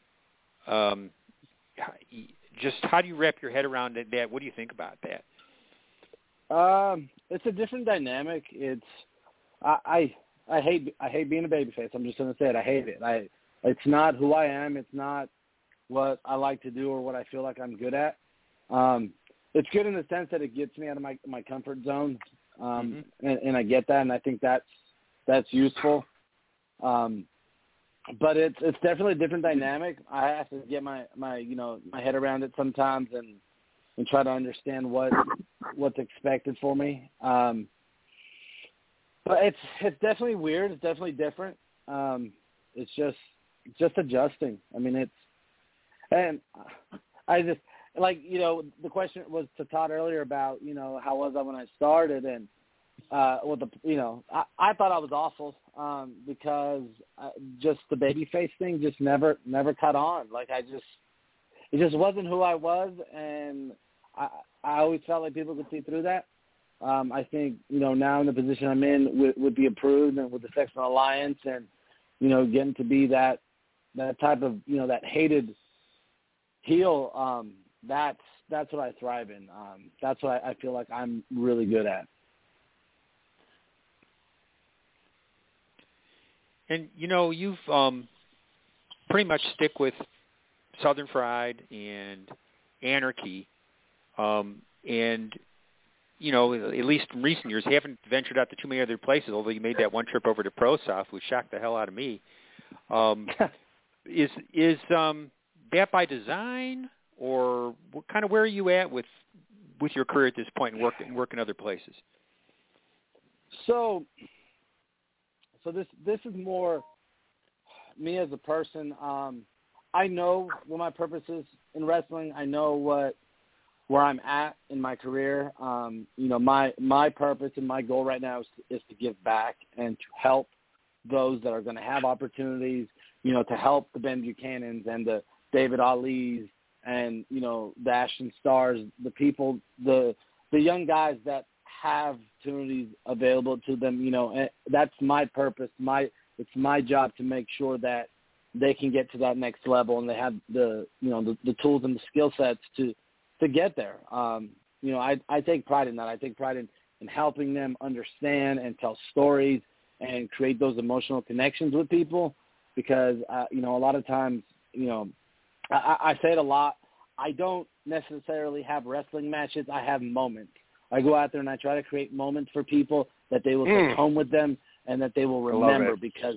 S9: um, just how do you wrap your head around that? What do you think about that?
S11: Um, it's a different dynamic. It's I, I I hate I hate being a babyface. I'm just gonna say it. I hate it. I it's not who I am. It's not what I like to do or what I feel like I'm good at. Um, it's good in the sense that it gets me out of my my comfort zone, um, mm-hmm. and, and I get that, and I think that's that's useful. Um, but it's it's definitely a different dynamic. I have to get my my you know my head around it sometimes and and try to understand what what's expected for me. Um, but it's it's definitely weird. It's definitely different. Um, it's just just adjusting. I mean, it's and I just like you know the question was to Todd earlier about you know how was I when I started and uh well the you know I I thought I was awful um because uh, just the baby face thing just never never cut on like I just it just wasn't who I was and I I always felt like people could see through that um I think you know now in the position I'm in with with the approved and with the Sexton Alliance and you know getting to be that that type of you know that hated heel um that's that's what I thrive in. Um that's what I, I feel like I'm really good at.
S9: And you know, you've um, pretty much stick with Southern Fried and Anarchy, um, and you know, at least in recent years, haven't ventured out to too many other places. Although you made that one trip over to ProSoft, which shocked the hell out of me. Um, is is um, that by design, or what, kind of where are you at with with your career at this point and work and work in other places?
S11: So so this this is more me as a person. Um, I know what my purpose is in wrestling. I know what where I'm at in my career. Um, you know, my my purpose and my goal right now is is to give back and to help those that are going to have opportunities. You know, to help the Ben Buchanans and the David Ali's and you know the Ashton Stars, the people, the the young guys that have opportunities available to them. You know, and that's my purpose. My it's my job to make sure that they can get to that next level and they have the you know the, the tools and the skill sets to to get there. Um, you know, I I take pride in that. I take pride in in helping them understand and tell stories and create those emotional connections with people because uh, you know a lot of times you know I, I say it a lot. I don't necessarily have wrestling matches. I have moments I go out there and I try to create moments for people that they will mm. take home with them and that they will remember because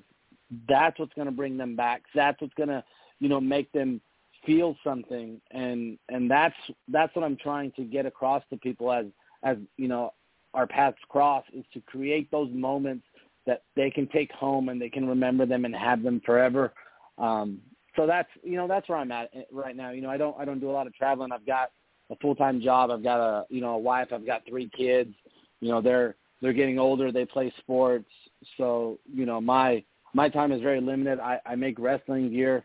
S11: that's what's going to bring them back. That's what's going to, you know, make them feel something and and that's that's what I'm trying to get across to people as as you know our paths cross is to create those moments that they can take home and they can remember them and have them forever. Um, so that's you know that's where I'm at right now. You know I don't I don't do a lot of traveling. I've got a full time job. I've got a you know a wife. I've got three kids. You know they're they're getting older. They play sports. So you know my my time is very limited. I, I make wrestling gear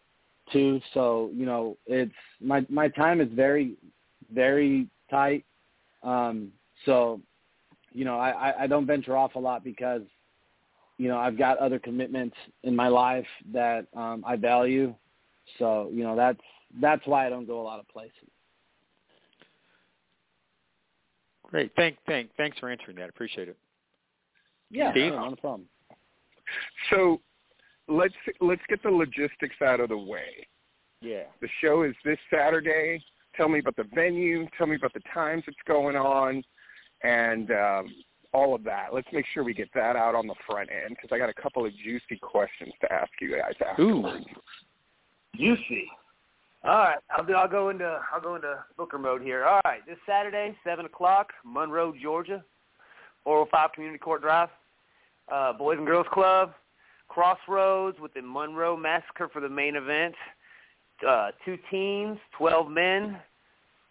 S11: too. So you know it's my my time is very very tight. Um, so you know I, I don't venture off a lot because you know I've got other commitments in my life that um, I value. So you know that's that's why I don't go a lot of places.
S9: Great. Thank, thank, thanks for answering that. Appreciate it.
S11: Yeah,
S9: Steve?
S11: no, not a problem.
S8: So let's let's get the logistics out of the way.
S9: Yeah.
S8: The show is this Saturday. Tell me about the venue. Tell me about the times it's going on, and um, all of that. Let's make sure we get that out on the front end because I got a couple of juicy questions to ask you guys afterwards.
S10: Juicy. All right, I'll do. I'll go into. I'll go into Booker mode here. All right, this Saturday, seven o'clock, Monroe, Georgia, 405 Community Court Drive, uh, Boys and Girls Club, Crossroads with the Monroe Massacre for the main event. Uh, two teams, 12 men,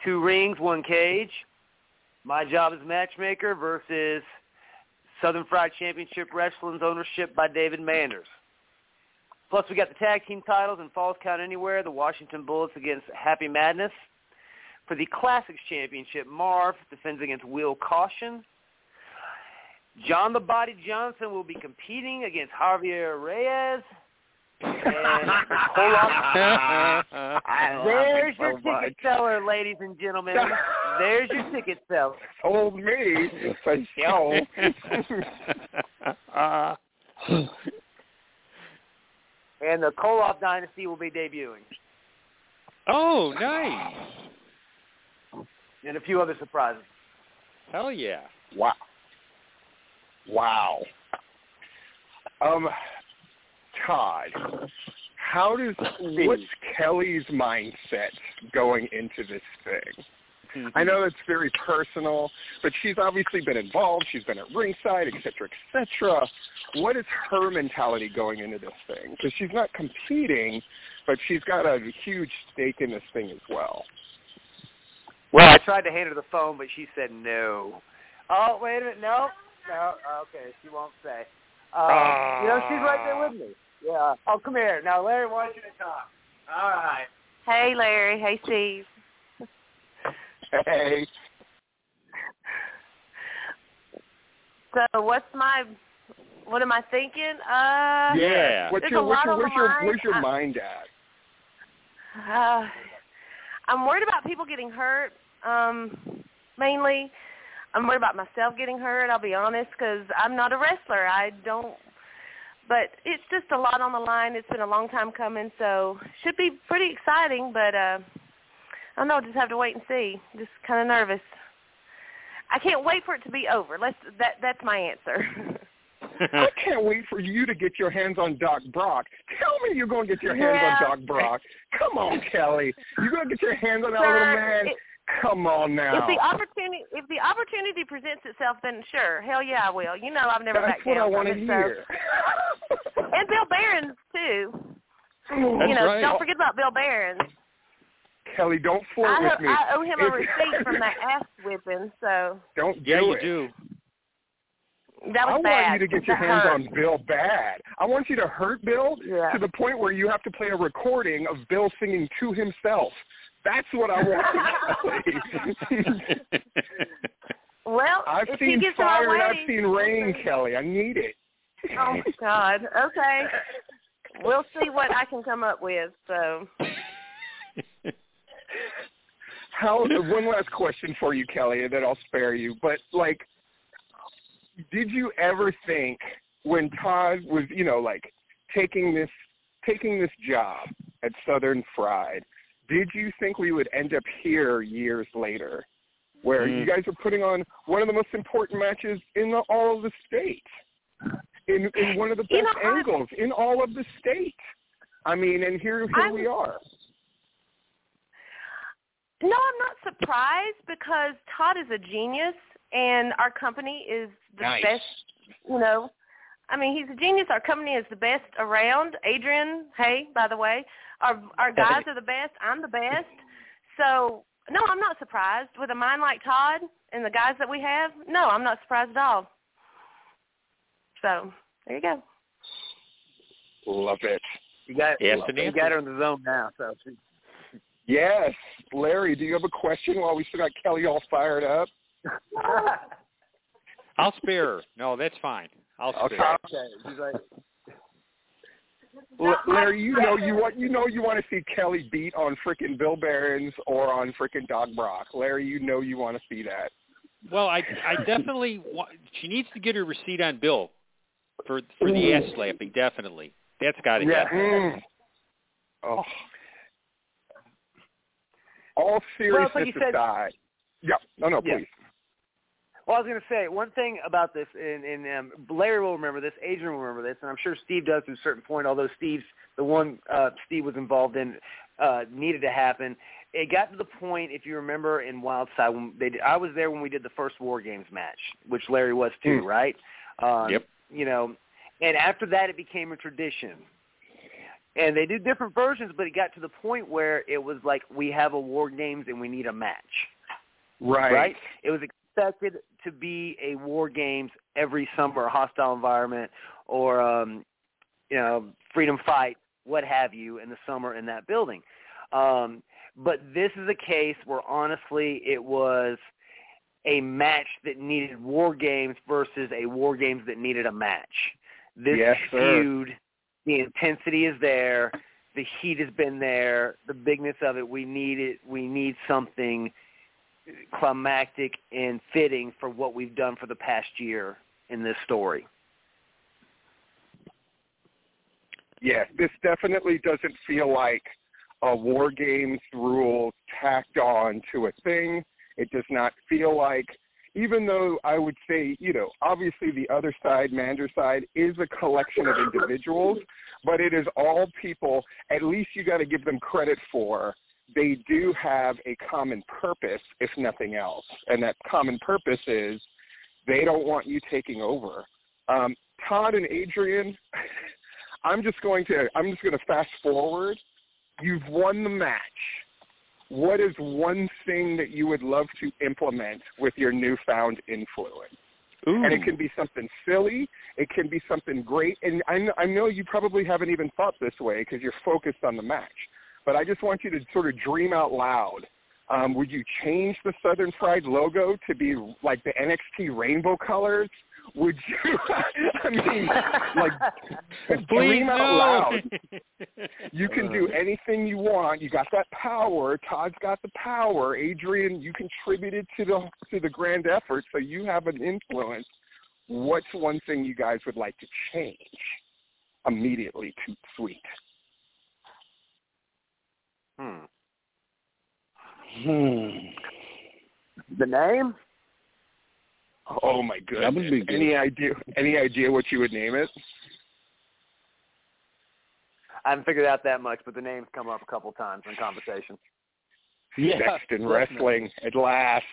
S10: two rings, one cage. My job as matchmaker versus Southern Fried Championship Wrestling's ownership by David Manders. Plus, we got the tag team titles in Falls Count Anywhere, the Washington Bullets against Happy Madness. For the Classics Championship, Marv defends against Will Caution. John the Body Johnson will be competing against Javier Reyes. And Koloff- There's your ticket seller, ladies and gentlemen. There's your ticket seller.
S8: Told me for show.
S9: uh,
S10: And the Koloff Dynasty will be debuting.
S9: oh, nice.
S10: And a few other surprises.
S9: Hell yeah.
S8: Wow. Wow. Um, Todd, how does what's Kelly's mindset going into this thing? I know it's very personal, but she's obviously been involved. She's been at ringside, et cetera, et cetera. What is her mentality going into this thing? Because she's not competing, but she's got a huge stake in this thing as well.
S10: Well, I tried to hand her the phone, but she said no. Oh, wait a minute. No. No. Okay, she won't say. Um, You know, she's right there with me. Yeah. Oh, come here. Now, Larry wants you to talk. All right.
S12: Hey, Larry. Hey, Steve.
S8: Hey,
S12: So, what's my, what am I thinking? Uh,
S9: Yeah.
S8: what's
S12: There's
S8: your
S12: a
S8: what's
S12: lot
S8: your
S12: on
S8: where's your where's your
S12: I-
S8: mind at?
S12: Uh, I'm worried about people getting hurt. Um, mainly, I'm worried about myself getting hurt. I'll be honest, because I'm not a wrestler. I don't. But it's just a lot on the line. It's been a long time coming, so should be pretty exciting. But uh, I don't know. Just have to wait and see. Just kind of nervous. I can't wait for it to be over. Let's. That that's my answer.
S8: I can't wait for you to get your hands on Doc Brock. Tell me you're going to get your hands
S12: Yeah.
S8: on Doc Brock. Come on, Kelly. You're going to get your hands on that
S12: Sir,
S8: little man.
S12: it-
S8: Come on now.
S12: If the opportunity if the opportunity presents itself, then sure, hell yeah, I will. You know, I've never
S8: That's
S12: backed
S8: what I
S12: down
S8: want to
S12: from. So.
S8: hear.
S12: And Bill Behrens too.
S9: That's
S12: you know,
S9: right.
S12: don't forget about Bill Behrens.
S8: Kelly, don't flirt
S12: I,
S8: with
S12: ho-
S8: me.
S12: I owe him a receipt from that ass whipping, so
S8: Don't
S9: Yeah,
S8: do
S9: you
S8: it.
S9: do.
S12: that was
S8: I
S12: bad.
S8: want you to get your
S12: That
S8: hands
S12: hurt.
S8: on Bill bad. I want you to hurt Bill
S12: Yeah.
S8: to the point where you have to play a recording of Bill singing to himself. That's what I want. Kelly.
S12: Well,
S8: I've seen fire
S12: my
S8: and I've seen rain, Kelly. I need it.
S12: Oh God. Okay. We'll see what I can come up with. So
S8: How? One last question for you, Kelly, and then I'll spare you. But like, did you ever think when Todd was, you know, like taking this taking this job at Southern Fried, did you think we would end up here years later, where
S9: Mm.
S8: you guys are putting on one of the most important matches in the, all of the state, in in one of the best
S12: You know, I-
S8: angles in all of the state? I mean, and here here
S12: I'm-
S8: we are.
S12: No, I'm not surprised because Todd is a genius and our company is the
S8: Nice.
S12: best, you know. I mean, he's a genius. Our company is the best around. Adrian, hey, by the way, our our guys are the best. I'm the best. So, no, I'm not surprised with a mind like Todd and the guys that we have. No, I'm not surprised at all. So, there you go.
S8: Love it.
S10: You got
S9: Yes,
S10: you got her in the zone now. So
S8: Yes. Larry, do you have a question while we still got Kelly all fired up?
S9: I'll spare her. No, that's fine. I'll
S8: Okay.
S9: spare
S10: okay. She's like,
S8: Larry, you know you want you know you want to see Kelly beat on frickin' Bill Behrens or on frickin' Doc Brock. Larry, you know you want to see that.
S9: Well, I I definitely want. She needs to get her receipt on Bill for for the ass slapping. Definitely, that's got to
S8: yeah.
S9: happen.
S8: Mm. Oh. All
S10: Well,
S8: seriousness
S10: it's like you said-
S8: aside. Yeah. No, no,
S10: Yeah. Well, I was going to say one thing about this, and, and um, Larry will remember this, Adrian will remember this, and I'm sure Steve does to a certain point. Although Steve's the one uh, Steve was involved in uh, needed to happen. It got to the point, if you remember, in Wildside when they did, I was there when we did the first War Games match, which Larry was too,
S8: Hmm.
S10: right? Um,
S9: Yep.
S10: You know, and after that, it became a tradition. And they did different versions, but it got to the point where it was like we have a War Games and we need a match
S8: Right.
S10: right? It was expected to be a war games every summer, a hostile environment, or um, you know, freedom fight, what have you, in the summer in that building. Um, but this is a case where honestly, it was a match that needed war games versus a war games that needed a match. This
S8: Yes,
S10: feud, the intensity is there. The heat has been there. The bigness of it. We need it. We need something climactic and fitting for what we've done for the past year in this story.
S8: Yes, this definitely doesn't feel like a war games rule tacked on to a thing. It does not feel like, even though I would say, you know, obviously the other side, Mander side, is a collection of individuals, but it is all people. At least you got to give them credit for. They do have a common purpose, if nothing else, and that common purpose is they don't want you taking over. Um, Todd and Adrian, I'm just going to I'm just going to fast forward. You've won the match. What is one thing that you would love to implement with your newfound influence?
S9: Ooh.
S8: And it can be something silly. It can be something great. And I, I know you probably haven't even thought this way because you're focused on the match. But I just want you to sort of dream out loud. Um, would you change the Southern Fried logo to be like the NXT rainbow colors? Would you? I mean, like
S9: Please
S8: dream out loud. You can do anything you want. You got that power. Todd's got the power. Adrian, you contributed to the to the grand effort, so you have an influence. What's one thing you guys would like to change immediately? Too sweet.
S10: Hmm.
S11: Hmm.
S10: The name?
S8: Oh my goodness!
S11: That would be good.
S8: Any idea? Any idea what you would name it?
S10: I haven't figured out that much, but the name's come up a couple times in conversation.
S11: Yeah,
S8: Next in wrestling at last.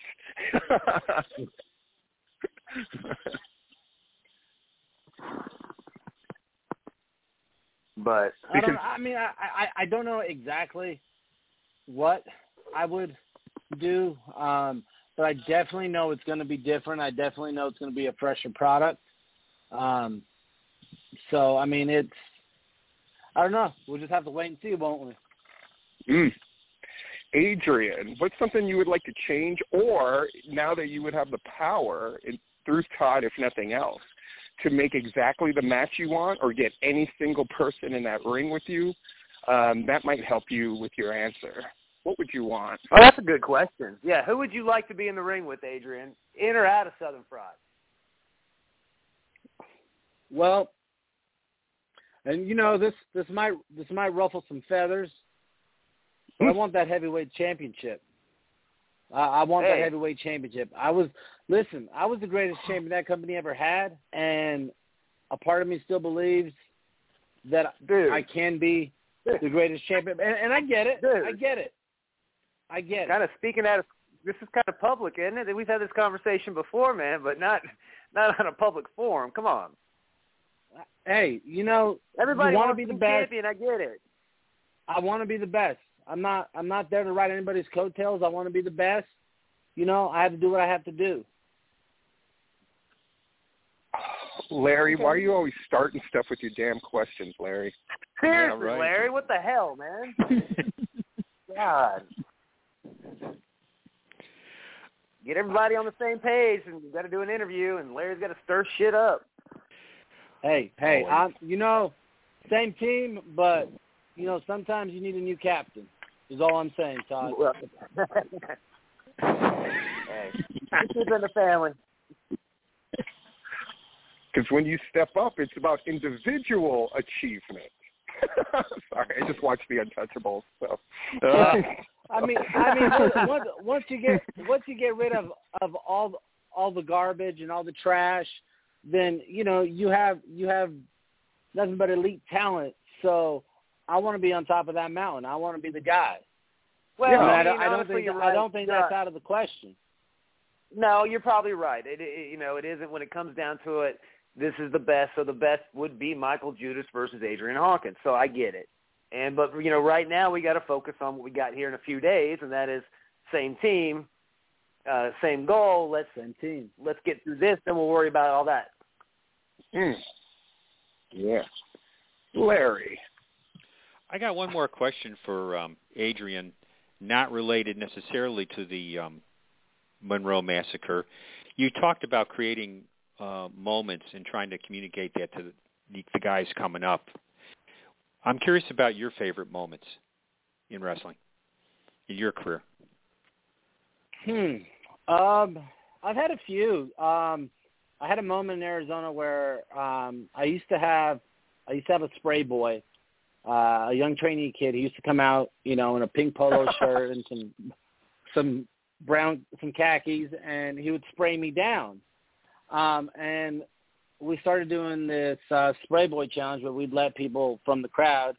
S10: But
S11: I don't. I mean, I, I I don't know exactly what I would do, um, but I definitely know it's going to be different. I definitely know it's going to be a fresher product. Um, so I mean, it's. I don't know. We'll just have to wait and see, won't we?
S8: Mm. Adrian, what's something you would like to change, or now that you would have the power in, through Todd, if nothing else, to make exactly the match you want, or get any single person in that ring with you? Um, that might help you with your answer. What would you want?
S10: oh, that's a good question. Yeah, who would you like to be in the ring with, Adrian? In or out of Southern Fried?
S11: Well, and you know this this might this might ruffle some feathers, but I want that heavyweight championship. I, I want that heavyweight championship. I was listen. I was the greatest champion that company ever had, and a part of me still believes that
S10: Dude.
S11: I can be the greatest champion. And, and I get it.
S10: Dude.
S11: I get it. I get it.
S10: Kind of speaking out of this is kind of public, isn't it? We've had this conversation before, man, but not not on a public forum. Come on.
S11: Hey, you know,
S10: Everybody
S11: you want to be the best.
S10: champion. I get it.
S11: I want to be the best. I'm not. I'm not there to ride anybody's coattails. I want to be the best. You know, I have to do what I have to do.
S8: Larry, why are you always starting stuff with your damn questions, Larry?
S10: Seriously,
S9: right.
S10: Larry, what the hell, man? God. Get everybody on the same page, and you got to do an interview, and Larry's got to stir shit up.
S11: Hey, hey,
S8: Always.
S11: I, you know, same team, but you know sometimes you need a new captain. Is all I'm saying, Todd.
S10: Well, hey, this is in the family.
S8: Because when you step up, it's about individual achievement. Sorry, I just watched The Untouchables. So, uh,
S11: I mean, I mean, once, once you get once you get rid of of all all the garbage and all the trash, then you know you have you have nothing but elite talent. So I want to be on top of that mountain. I want to be the guy.
S10: Well,
S11: I, mean,
S10: I,
S11: I, don't, I don't think
S10: you're
S11: I don't think that's out of the question.
S10: No, you're probably right. It, it, you know, it isn't when it comes down to it. This is the best, so the best would be Michael Judas versus Adrian Hawkins. So I get it. And but you know, right now we got to focus on what we got here in a few days, and that is same team, uh, same goal. Let's
S11: Same team.
S10: let's get through this, then we'll worry about all that.
S8: hmm. Yeah. Larry.
S9: I got one more question for um, Adrian, not related necessarily to the um, Monroe massacre. You talked about creating uh, moments and trying to communicate that to the, the guys coming up. I'm curious about your favorite moments in wrestling in your career.
S11: Hmm. Um, I've had a few. Um, I had a moment in Arizona where um, I used to have I used to have a spray boy, uh, a young trainee kid. He used to come out, you know, in a pink polo shirt and some some brown some khakis, and he would spray me down. Um, and we started doing this uh, spray boy challenge where we'd let people from the crowd,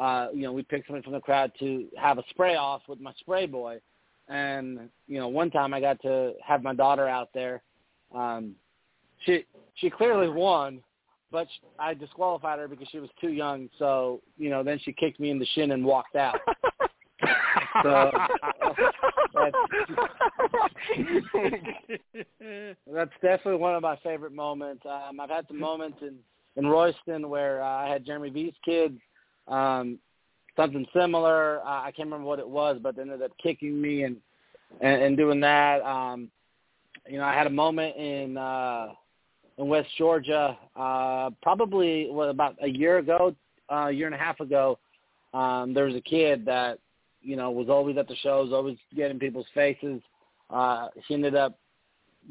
S11: uh, you know, we pick someone from the crowd to have a spray off with my spray boy. And you know, one time I got to have my daughter out there. Um, she she clearly won, but sh I disqualified her because she was too young. So you know, then she kicked me in the shin and walked out. so that's, that's definitely one of my favorite moments. Um, I've had some moments in in Royston where uh, I had Jeremy V's kids. Um, something similar. Uh, I can't remember what it was, but they ended up kicking me and and, and doing that. Um, you know, I had a moment in uh, in West Georgia, uh, probably what about a year ago, uh, a year and a half ago. Um, there was a kid that you know was always at the shows, always getting people's faces. Uh, he ended up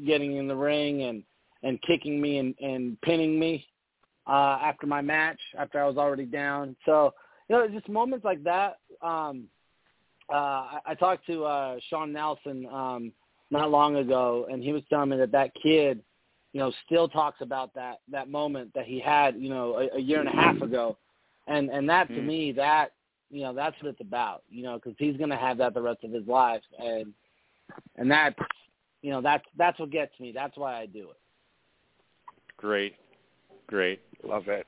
S11: getting in the ring and and kicking me and, and pinning me uh, after my match, after I was already down. So you know, just moments like that. Um, uh, I, I talked to uh, Sean Nelson um, not long ago, and he was telling me that that kid, you know, still talks about that that moment that he had, you know, a, a year and a half ago, and and that to
S9: Mm.
S11: me, that you know, that's what it's about, you know, because he's going to have that the rest of his life, and and that, you know, that's that's what gets me. That's why I do it.
S9: Great, great.
S8: Love it.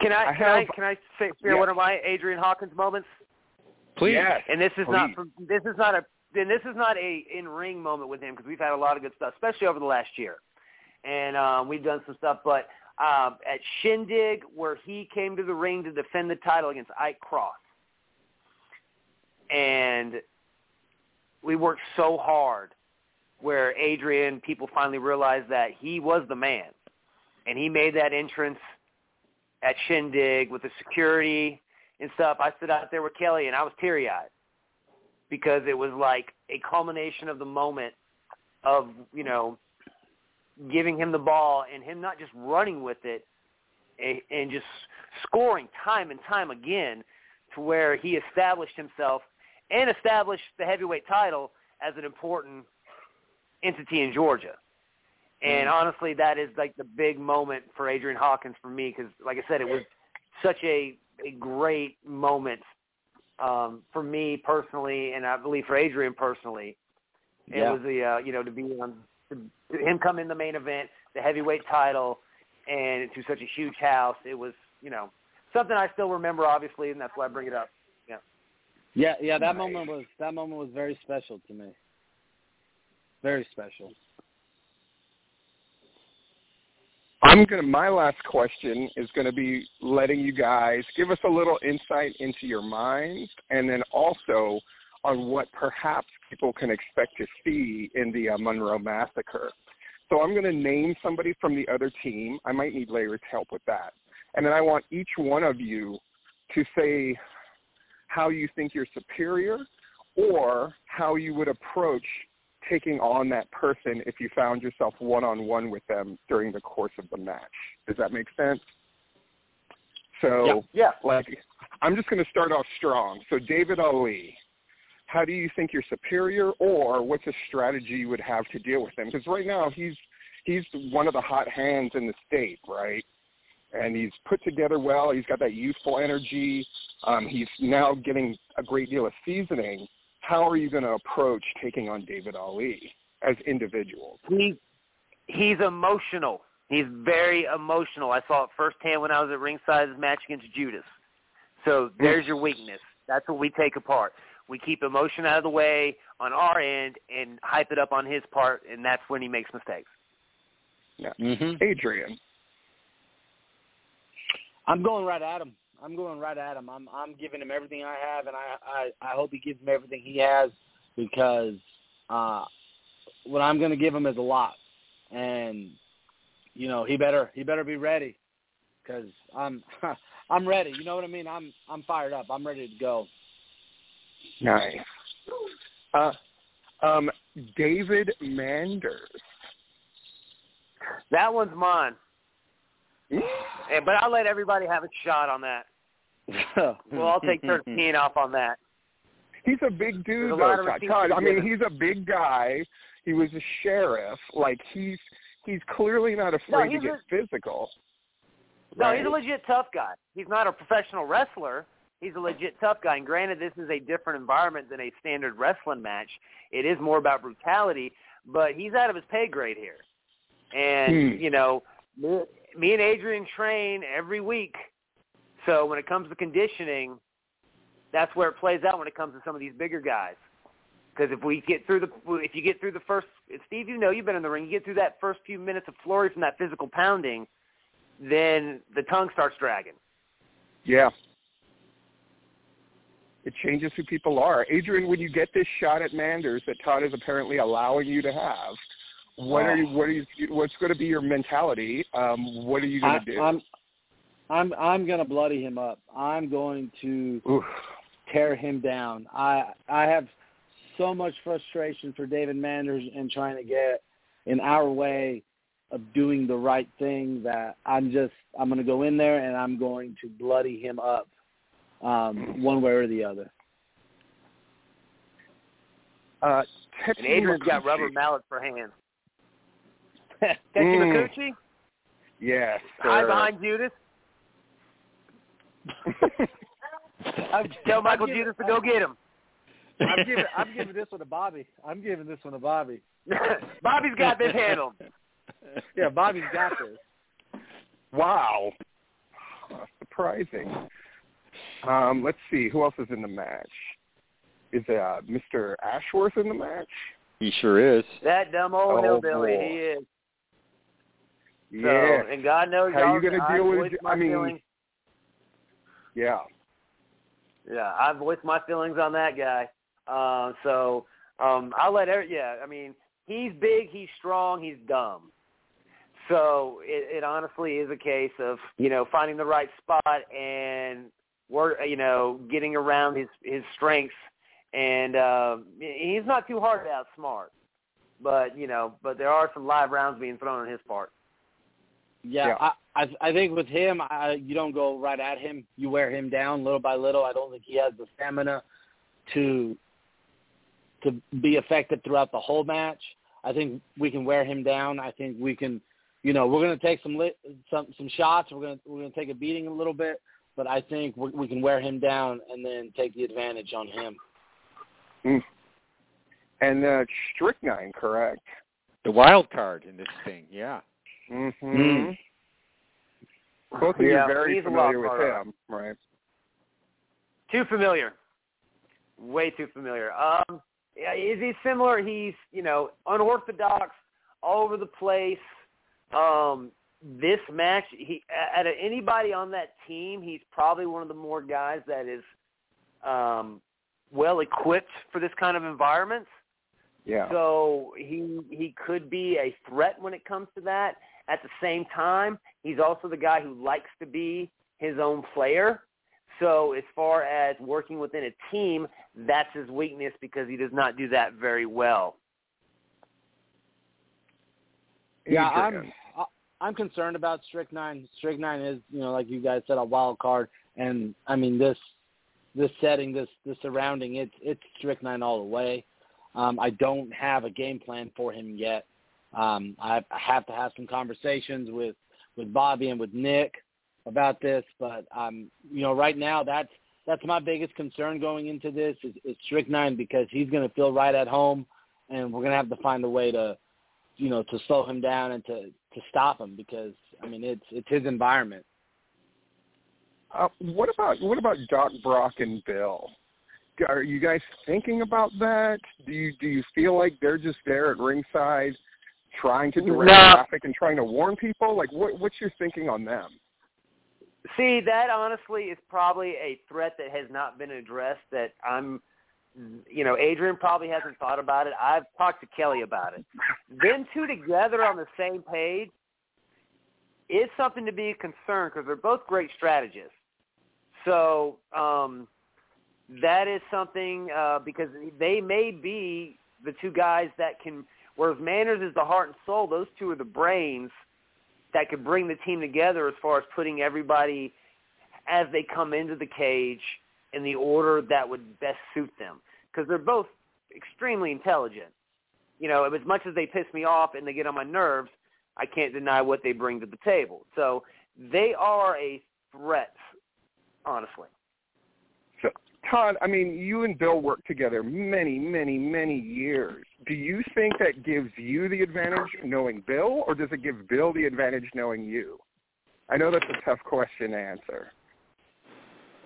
S10: Can I,
S8: I
S10: can I can I say share
S8: Yes.
S10: one of my Adrian Hawkins moments?
S9: Please.
S8: Yes.
S10: And this is not
S8: please.
S10: from, this is not a then this is not a in ring moment with him because we've had a lot of good stuff, especially over the last year, and um, we've done some stuff. But um, at Shindig, where he came to the ring to defend the title against Ike Cross, and we worked so hard, where Adrian people finally realized that he was the man, and he made that entrance at Shindig with the security and stuff. I stood out there with Kelly, and I was teary eyed because it was like a culmination of the moment of you know giving him the ball and him not just running with it and, and just scoring time and time again to where he established himself and established the heavyweight title as an important entity in Georgia. And honestly, that is like the big moment for Adrian Hawkins for me because, like I said, it was such a a great moment um, for me personally, and I believe for Adrian personally. It was the uh, you know to be on him come in the main event, the heavyweight title, and to such a huge house. It was you know something I still remember, obviously, and that's why I bring it up. Yeah.
S11: Yeah, yeah, that
S8: Nice.
S11: moment was that moment was very special to me. Very special.
S8: I'm gonna. My last question is going to be letting you guys give us a little insight into your minds, and then also on what perhaps people can expect to see in the uh, Monroe massacre. So I'm going to name somebody from the other team. I might need Larry's help with that, and then I want each one of you to say how you think you're superior or how you would approach taking on that person if you found yourself one-on-one with them during the course of the match. Does that make sense? So,
S10: yeah.
S8: like, I'm just going to start off strong. So, David Ali, how do you think you're superior, or what's a strategy you would have to deal with him? Because right now he's he's one of the hot hands in the state, right? And he's put together well. He's got that youthful energy. Um, he's now getting a great deal of seasoning. How are you going to approach taking on David Ali as individuals?
S10: He he's emotional. He's very emotional. I saw it firsthand when I was at ringside his match against Judas. So there's your weakness. That's what we take apart. We keep emotion out of the way on our end and hype it up on his part, and that's when he makes mistakes.
S8: Yeah.
S11: Mm-hmm.
S8: Adrian.
S11: I'm going right at him. I'm going right at him. I'm I'm giving him everything I have, and I I, I hope he gives me everything he has because uh, what I'm going to give him is a lot, and you know he better he better be ready because I'm I'm ready. You know what I mean? I'm I'm fired up. I'm ready to go.
S8: Nice. Uh, um, David Manders.
S10: That one's mine. Eh, but I'll let everybody have a shot on that. well, I'll take 13 off on that.
S8: He's a big dude,
S10: There's a lot
S8: though.
S10: of
S8: Todd.
S10: receipts
S8: Todd,
S10: to
S8: I mean, he's a big guy. He was a sheriff. Like he's he's clearly not afraid
S10: he's
S8: to get physical.
S10: No,
S8: right?
S10: he's a legit tough guy. He's not a professional wrestler. He's a legit tough guy. And granted, this is a different environment than a standard wrestling match. It is more about brutality, but he's out of his pay grade here. And,
S8: Hmm.
S10: you know, me, me and Adrian train every week. So when it comes to conditioning, that's where it plays out when it comes to some of these bigger guys. Because if we get through the, if you get through the first, Steve, you know, you've been in the ring. You get through that first few minutes of flurry from that physical pounding, then the tongue starts dragging.
S8: Yeah. It changes who people are. Adrian, when you get this shot at Manders that Todd is apparently allowing you to have, what are you? What are you? What's going to be your mentality? Um, what are you going
S11: I,
S8: to do?
S11: I'm I'm I'm gonna bloody him up. I'm going to
S8: Oof.
S11: tear him down. I I have so much frustration for David Manders and trying to get in our way of doing the right thing that I'm just I'm gonna go in there and I'm going to bloody him up um, one way or the other.
S8: Uh,
S10: And Adrian's got rubber
S8: Kuchi.
S10: mallets for hands. Tetsu
S8: Mm.
S10: Makuchi,
S8: Yes,
S10: high
S8: sir.
S10: behind Judas.
S11: I'm,
S10: Tell Michael
S11: I'm giving-
S10: Judas to go get him.
S11: I'm giving I'm giving this one to Bobby. I'm giving this one to Bobby.
S10: Bobby's got this handled.
S11: Yeah, Bobby's got this.
S8: Wow. Surprising. Um, let's see. Who else is in the match? Is uh, Mr. Ashworth in the match?
S9: He sure is.
S10: That dumb old
S8: Oh,
S10: hillbilly,
S8: boy.
S10: he is. So,
S8: Yeah.
S10: and God knows
S8: How you
S10: y'all-
S8: gonna deal with
S10: voiced my
S8: I mean-
S10: feelings.
S8: Yeah.
S10: Yeah, I voiced my feelings on that guy. Uh, so um, I'll let every, yeah. I mean, he's big, he's strong, he's dumb. So it, it honestly is a case of you know finding the right spot and work, you know, getting around his his strengths. And uh, he's not too hard to outsmart, but you know, but there are some live rounds being thrown on his part.
S11: Yeah,
S8: Yeah.
S11: I, I I think with him, I, you don't go right at him. You wear him down little by little. I don't think he has the stamina to to be effective throughout the whole match. I think we can wear him down. I think we can, you know, we're going to take some lit, some some shots. We're going to we're going to take a beating a little bit, but I think we we can wear him down and then take the advantage on him.
S8: Mm. And uh, Strychnine, correct?
S9: The wild card in this thing, yeah.
S8: Mm-hmm.
S11: Mm.
S8: Both of you
S10: Yeah,
S8: are very familiar with
S10: card.
S8: him, right?
S10: Too familiar. Way too familiar. Um, yeah, is he similar? He's you know unorthodox, all over the place. Um, this match, he out of anybody on that team, he's probably one of the more guys that is um, well equipped for this kind of environment.
S8: Yeah.
S10: So he he could be a threat when it comes to that. At the same time, He's also the guy who likes to be his own player. So as far as working within a team, that's his weakness because he does not do that very well.
S11: Yeah, I'm I'm concerned about Strychnine. Strychnine is, you know, like you guys said, a wild card, and I mean this this setting, this this surrounding, it's it's Strychnine all the way. Um, I don't have a game plan for him yet. Um, I, I have to have some conversations with with Bobby and with Nick about this, but um, you know, right now that's that's my biggest concern going into this is, is Strychnine because he's going to feel right at home, and we're going to have to find a way to, you know, to slow him down and to to stop him because I mean it's it's his environment.
S8: Uh, what about what about Doc Brock and Bill? Are you guys thinking about that? Do you do you feel like they're just there at ringside, trying to direct
S10: No.
S8: traffic and trying to warn people? Like, what what's your thinking on them?
S10: See, that honestly is probably a threat that has not been addressed. That I'm, you know, Adrian probably hasn't thought about it. I've talked to Kelly about it. Them two together on the same page is something to be concerned because they're both great strategists. So um, that is something uh, because they may be the two guys that can. Whereas Manners is the heart and soul, those two are the brains that could bring the team together as far as putting everybody as they come into the cage in the order that would best suit them because they're both extremely intelligent. You know, as much as they piss me off and they get on my nerves, I can't deny what they bring to the table. So they are a threat, honestly.
S8: So, Todd, I mean, you and Bill worked together many, many, many years. Do you think that gives you the advantage knowing Bill, or does it give Bill the advantage knowing you? I know that's a tough question to answer.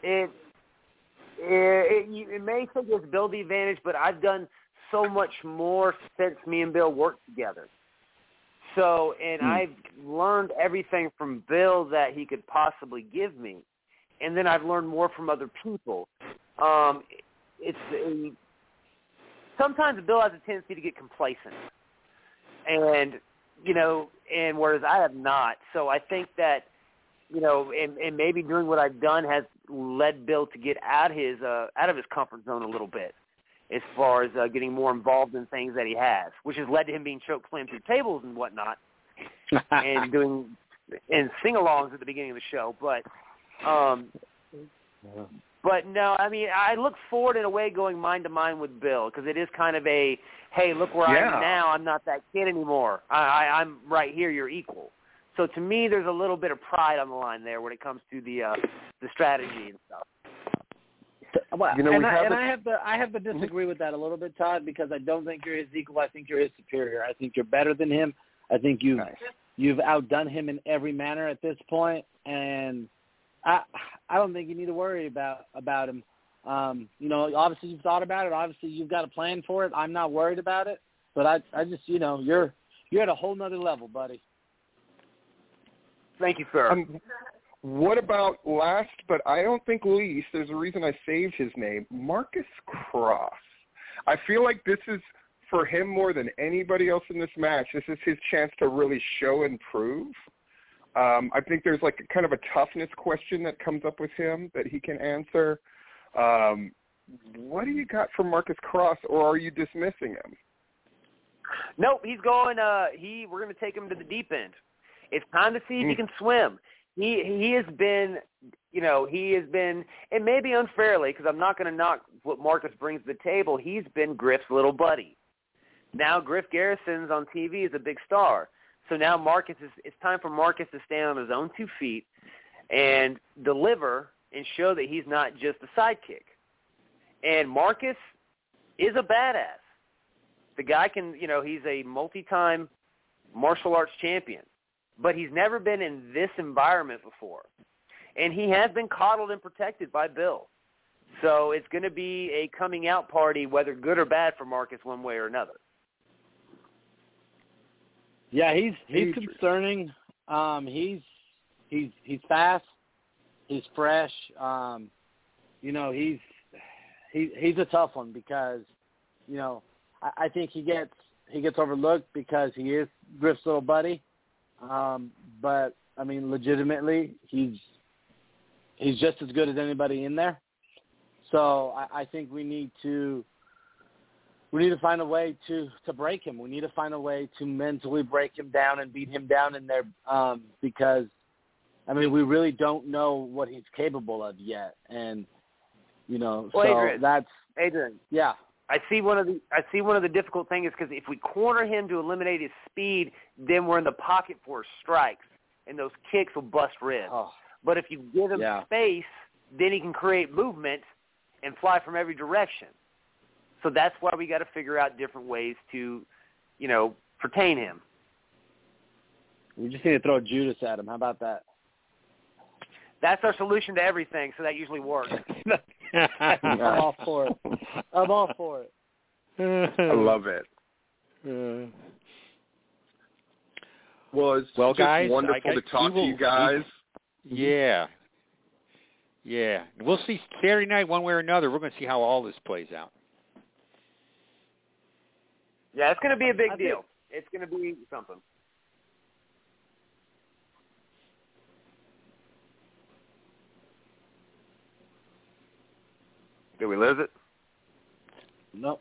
S10: It it, it, it may think it's Bill the advantage, but I've done so much more since me and Bill worked together. So, and
S8: Hmm.
S10: I've learned everything from Bill that he could possibly give me, and then I've learned more from other people. Um, it's a, sometimes Bill has a tendency to get complacent, and you know, and whereas I have not. So I think that you know, and, and maybe doing what I've done has led Bill to get out his uh, out of his comfort zone a little bit, as far as uh, getting more involved in things that he has, which has led to him being choke slammed through tables and whatnot, and doing and sing-alongs at the beginning of the show. But, um, but no, I mean, I look forward in a way going mind to mind with Bill because it is kind of a, hey, look where
S8: Yeah.
S10: I'm now. I'm not that kid anymore. I, I, I'm right here. You're equal. So to me, there's a little bit of pride on the line there when it comes to the uh, the strategy and stuff.
S11: Well,
S8: You know,
S11: and, I,
S8: have
S11: and
S8: a-
S11: I have to I have to disagree with that a little bit, Todd, because I don't think you're his equal. I think you're his superior. I think you're better than him. I think you've
S8: Nice.
S11: you've outdone him in every manner at this point, and I I don't think you need to worry about about him. Um, you know, obviously you've thought about it. Obviously you've got a plan for it. I'm not worried about it, but I I just you know you're you're at a whole nother level, buddy.
S10: Thank you, sir.
S8: Um, what about last, but I don't think least, there's a reason I saved his name, Marcus Cross. I feel like this is, for him more than anybody else in this match, this is his chance to really show and prove. Um, I think there's like a, kind of a toughness question that comes up with him that he can answer. Um, what do you got for Marcus Cross, or are you dismissing him?
S10: Nope, he's going. Uh, he we're going to take him to the deep end. It's time to see if he mm. can swim. He he has been, you know, he has been, and maybe unfairly because I'm not going to knock what Marcus brings to the table. He's been Griff's little buddy. Now Griff Garrison's on TV as a big star. So now Marcus is. It's time for Marcus to stand on his own two feet and deliver and show that he's not just a sidekick. And Marcus is a badass. The guy can, you know, he's a multi-time martial arts champion, but he's never been in this environment before. And he has been coddled and protected by Bill. So it's going to be a coming out party, whether good or bad for Marcus one way or another.
S11: Yeah, he's he's concerning. Um, he's he's he's fast. He's fresh. Um, you know, he's he he's a tough one because you know I, I think he gets he gets overlooked because he is Griff's little buddy. Um, but I mean, legitimately, he's he's just as good as anybody in there. So I, I think we need to we need to find a way to to break him. We need to find a way to mentally break him down and beat him down in there um, because I mean we really don't know what he's capable of yet, and you know
S10: Well,
S11: so
S10: Adrian.
S11: that's
S10: Adrian,
S11: yeah.
S10: I see one of the I see one of the difficult things is because if we corner him to eliminate his speed, then we're in the pocket for strikes, and those kicks will bust ribs.
S11: Oh,
S10: But if you give him
S11: Yeah.
S10: space, then he can create movement and fly from every direction. So that's why we got to figure out different ways to, you know, pertain him.
S11: we just need to throw Judas at him. How about that?
S10: That's our solution to everything. So that usually works.
S11: I'm all for it. I'm all for it.
S8: I love it.
S9: Uh,
S8: Well, it's
S9: Well,
S8: just
S9: guys,
S8: wonderful
S9: I-
S8: to talk
S9: we
S8: to you
S9: will-
S8: guys.
S9: yeah. Yeah. We'll see Saturday night one way or another. We're going to see how all this plays out.
S10: Yeah, it's going to be a big
S11: I
S10: deal. It's going to be something. Did we lose it?
S11: Nope.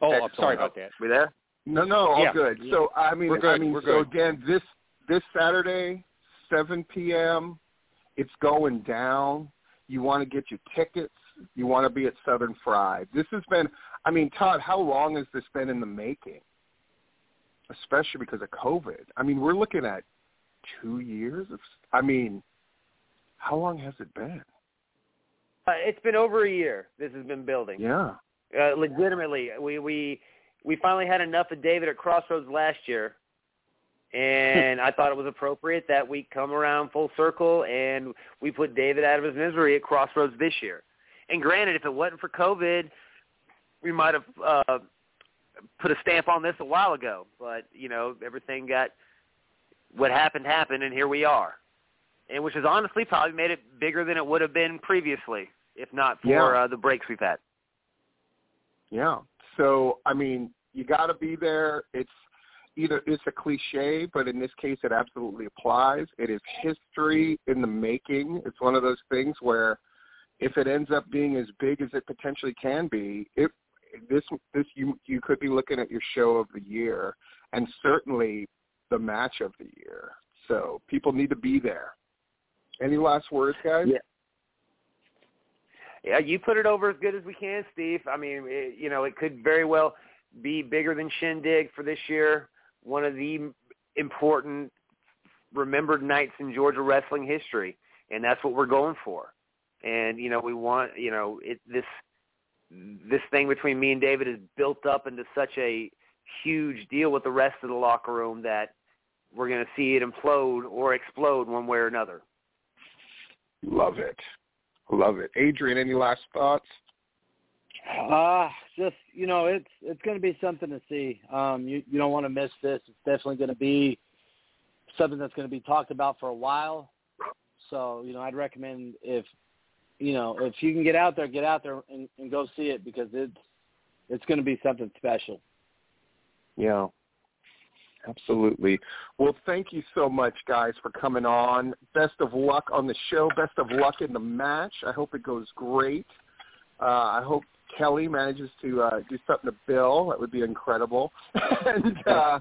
S9: Oh, I'm sorry about that.
S10: We there?
S8: No, no, all
S9: Yeah.
S8: good. So I mean,
S9: We're good,
S8: I mean,
S9: we're
S8: so
S9: good.
S8: again, this this Saturday, 7 p.m. It's going down. You want to get your tickets. You want to be at Southern Fried. This has been. I mean, Todd, how long has this been in the making? Especially because of COVID. I mean, we're looking at two years. Of, I mean, how long has it been?
S10: Uh, it's been over a year. This has been building.
S8: Yeah.
S10: Uh, legitimately, we we we finally had enough of David at Crossroads last year, and I thought it was appropriate that we come around full circle and we put David out of his misery at Crossroads this year. And granted, if it wasn't for COVID, we might have uh, put a stamp on this a while ago. But you know, everything got what happened happened, and here we are. And which has honestly probably made it bigger than it would have been previously, if not for
S8: Yeah.
S10: uh, the breaks we've had.
S8: Yeah. So I mean, you got to be there. It's either it's a cliche, but in this case, it absolutely applies. It is history in the making. It's one of those things where if it ends up being as big as it potentially can be, it this this you you could be looking at your show of the year, and certainly the match of the year. So people need to be there. Any last words, guys?
S10: Yeah. Yeah, you put it over as good as we can, Steve. I mean, it, you know, it could very well be bigger than Shindig for this year. One of the important remembered nights in Georgia wrestling history, and that's what we're going for. And you know, we want you know it this this thing between me and David is built up into such a huge deal with the rest of the locker room that we're going to see it implode or explode one way or another.
S8: Love it. Love it. Adrian, any last thoughts?
S11: Uh just you know, it's it's going to be something to see. Um, you you don't want to miss this. It's definitely going to be something that's going to be talked about for a while. So you know, I'd recommend if you know if you can get out there, get out there and, and go see it because it's it's going to be something special.
S8: Yeah. Absolutely. Well, thank you so much, guys, for coming on. Best of luck on the show. Best of luck in the match. I hope it goes great. Uh, I hope Kelly manages to uh, do something to Bill. That would be incredible. and uh,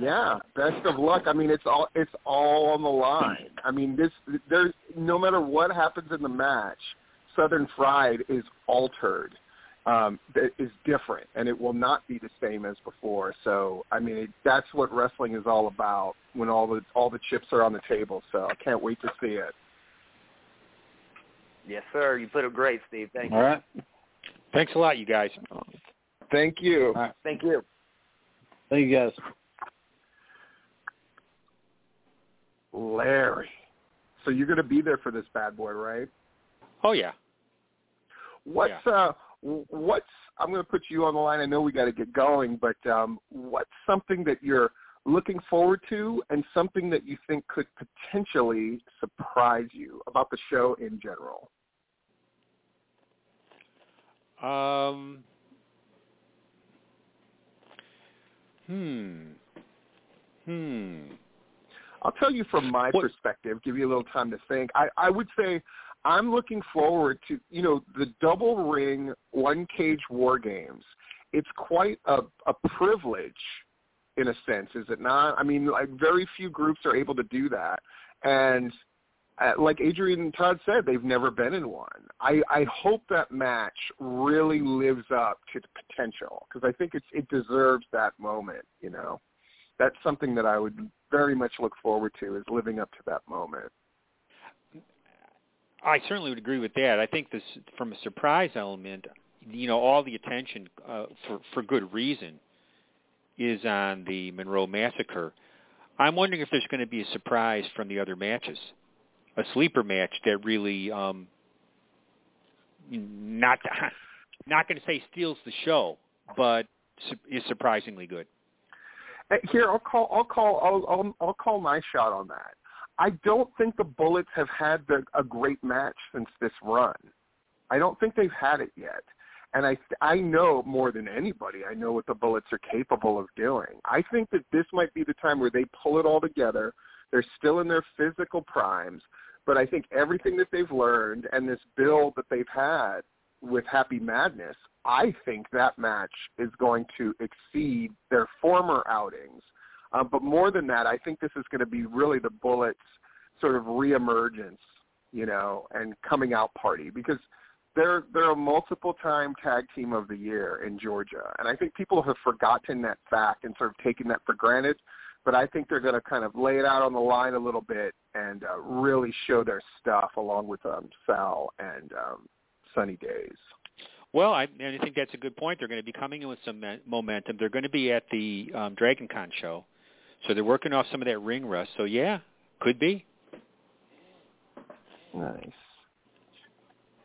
S8: yeah, best of luck. I mean, it's all it's all on the line. I mean, this there's no matter what happens in the match, Southern Fried is altered um, that is different, and it will not be the same as before. So, I mean, it, that's what wrestling is all about when all the all the chips are on the table. So, I can't wait to see it.
S10: Yes, sir. You put it great, Steve. Thank you.
S11: All right.
S9: Thanks a lot, you guys.
S8: Thank you.
S11: All right.
S10: Thank you.
S11: Thank you guys.
S8: Larry. So you're going to be there for this bad boy, right?
S9: Oh yeah.
S8: What's uh what's I'm going to put you on the line. I know we got to get going, but um what's something that you're looking forward to and something that you think could potentially surprise you about the show in general?
S9: Um. Hmm. Hmm.
S8: I'll tell you from my what? perspective, give you a little time to think. I, I would say I'm looking forward to, you know, the double ring one cage war games. It's quite a, a privilege in a sense, is it not? I mean, like very few groups are able to do that. And uh, like Adrian and Todd said, they've never been in one. I, I hope that match really lives up to the potential because I think it's it deserves that moment. You know, that's something that I would very much look forward to is living up to that moment.
S9: I certainly would agree with that. I think this from a surprise element, you know, all the attention uh, for for good reason is on the Monroe massacre. I'm wondering if there's going to be a surprise from the other matches a sleeper match that really um not not going to say steals the show, but is surprisingly good.
S8: Here, I'll call. I'll call. I'll, I'll, I'll call my shot on that. I don't think the Bullets have had the, a great match since this run. I don't think they've had it yet. And I, I know more than anybody, I know what the Bullets are capable of doing. I think that this might be the time where they pull it all together. They're still in their physical primes. But I think everything that they've learned and this build that they've had with Happy Madness, I think that match is going to exceed their former outings. Um, but more than that, I think this is going to be really the Bullets' sort of reemergence, you know, and coming out party because they're they're a multiple time tag team of the year in Georgia, and I think people have forgotten that fact and sort of taken that for granted but I think they're going to kind of lay it out on the line a little bit and uh, really show their stuff along with um, Sal and um, Sunny Days.
S9: Well, I, I think that's a good point. They're going to be coming in with some momentum. They're going to be at the um, Dragon Con show, so they're working off some of that ring rust. So yeah, could be.
S8: Nice.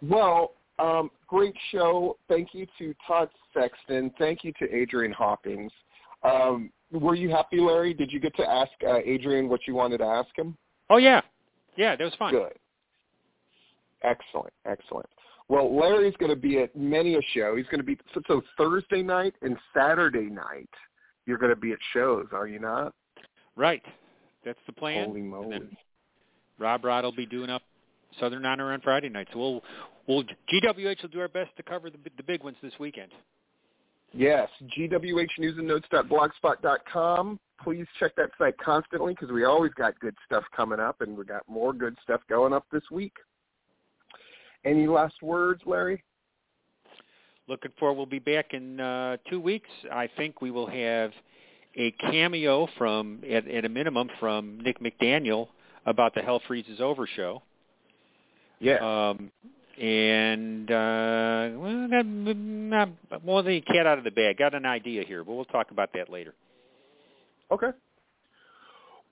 S8: Well, um, great show. Thank you to Todd Sexton. Thank you to Adrian Hawkins. Um, were you happy, Larry? Did you get to ask uh, Adrian what you wanted to ask him?
S9: Oh yeah, yeah, that was fun.
S8: Good. Excellent, excellent. Well, Larry's going to be at many a show. He's going to be so, so Thursday night and Saturday night. You're going to be at shows, are you not?
S9: Right. That's the plan.
S8: Holy moly!
S9: Rob Rod will be doing up Southern Honor on Friday night. So we'll we'll GWH will do our best to cover the the big ones this weekend.
S8: Yes, gwhnewsandnotes.blogspot.com. Please check that site constantly because we always got good stuff coming up, and we got more good stuff going up this week. Any last words, Larry?
S9: Looking forward. we'll be back in uh, two weeks. I think we will have a cameo from, at, at a minimum, from Nick McDaniel about the Hell Freezes Over show.
S8: Yeah.
S9: Um, and uh, well, got not more than a cat out of the bag. Got an idea here, but we'll talk about that later.
S8: Okay.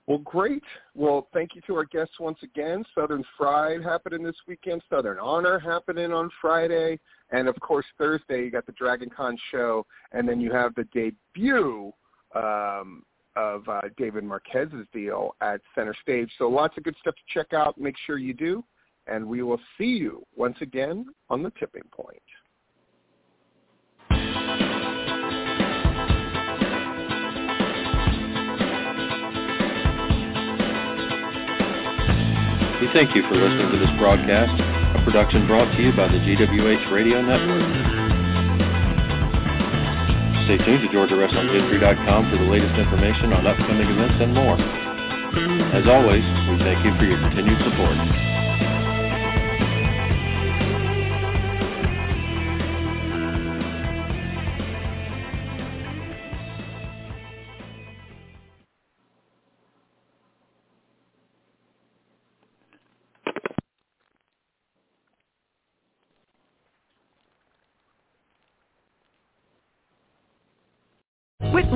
S8: Well, great. Well, thank you to our guests once again. Southern Fried happening this weekend. Southern Honor happening on Friday, and of course Thursday you got the Dragon Con show, and then you have the debut um, of uh, David Marquez's deal at Center Stage. So lots of good stuff to check out. Make sure you do and we will see you once again on the tipping point.
S13: We thank you for listening to this broadcast, a production brought to you by the GWH Radio Network. Stay tuned to GeorgiaWrestlingHistory.com for the latest information on upcoming events and more. As always, we thank you for your continued support.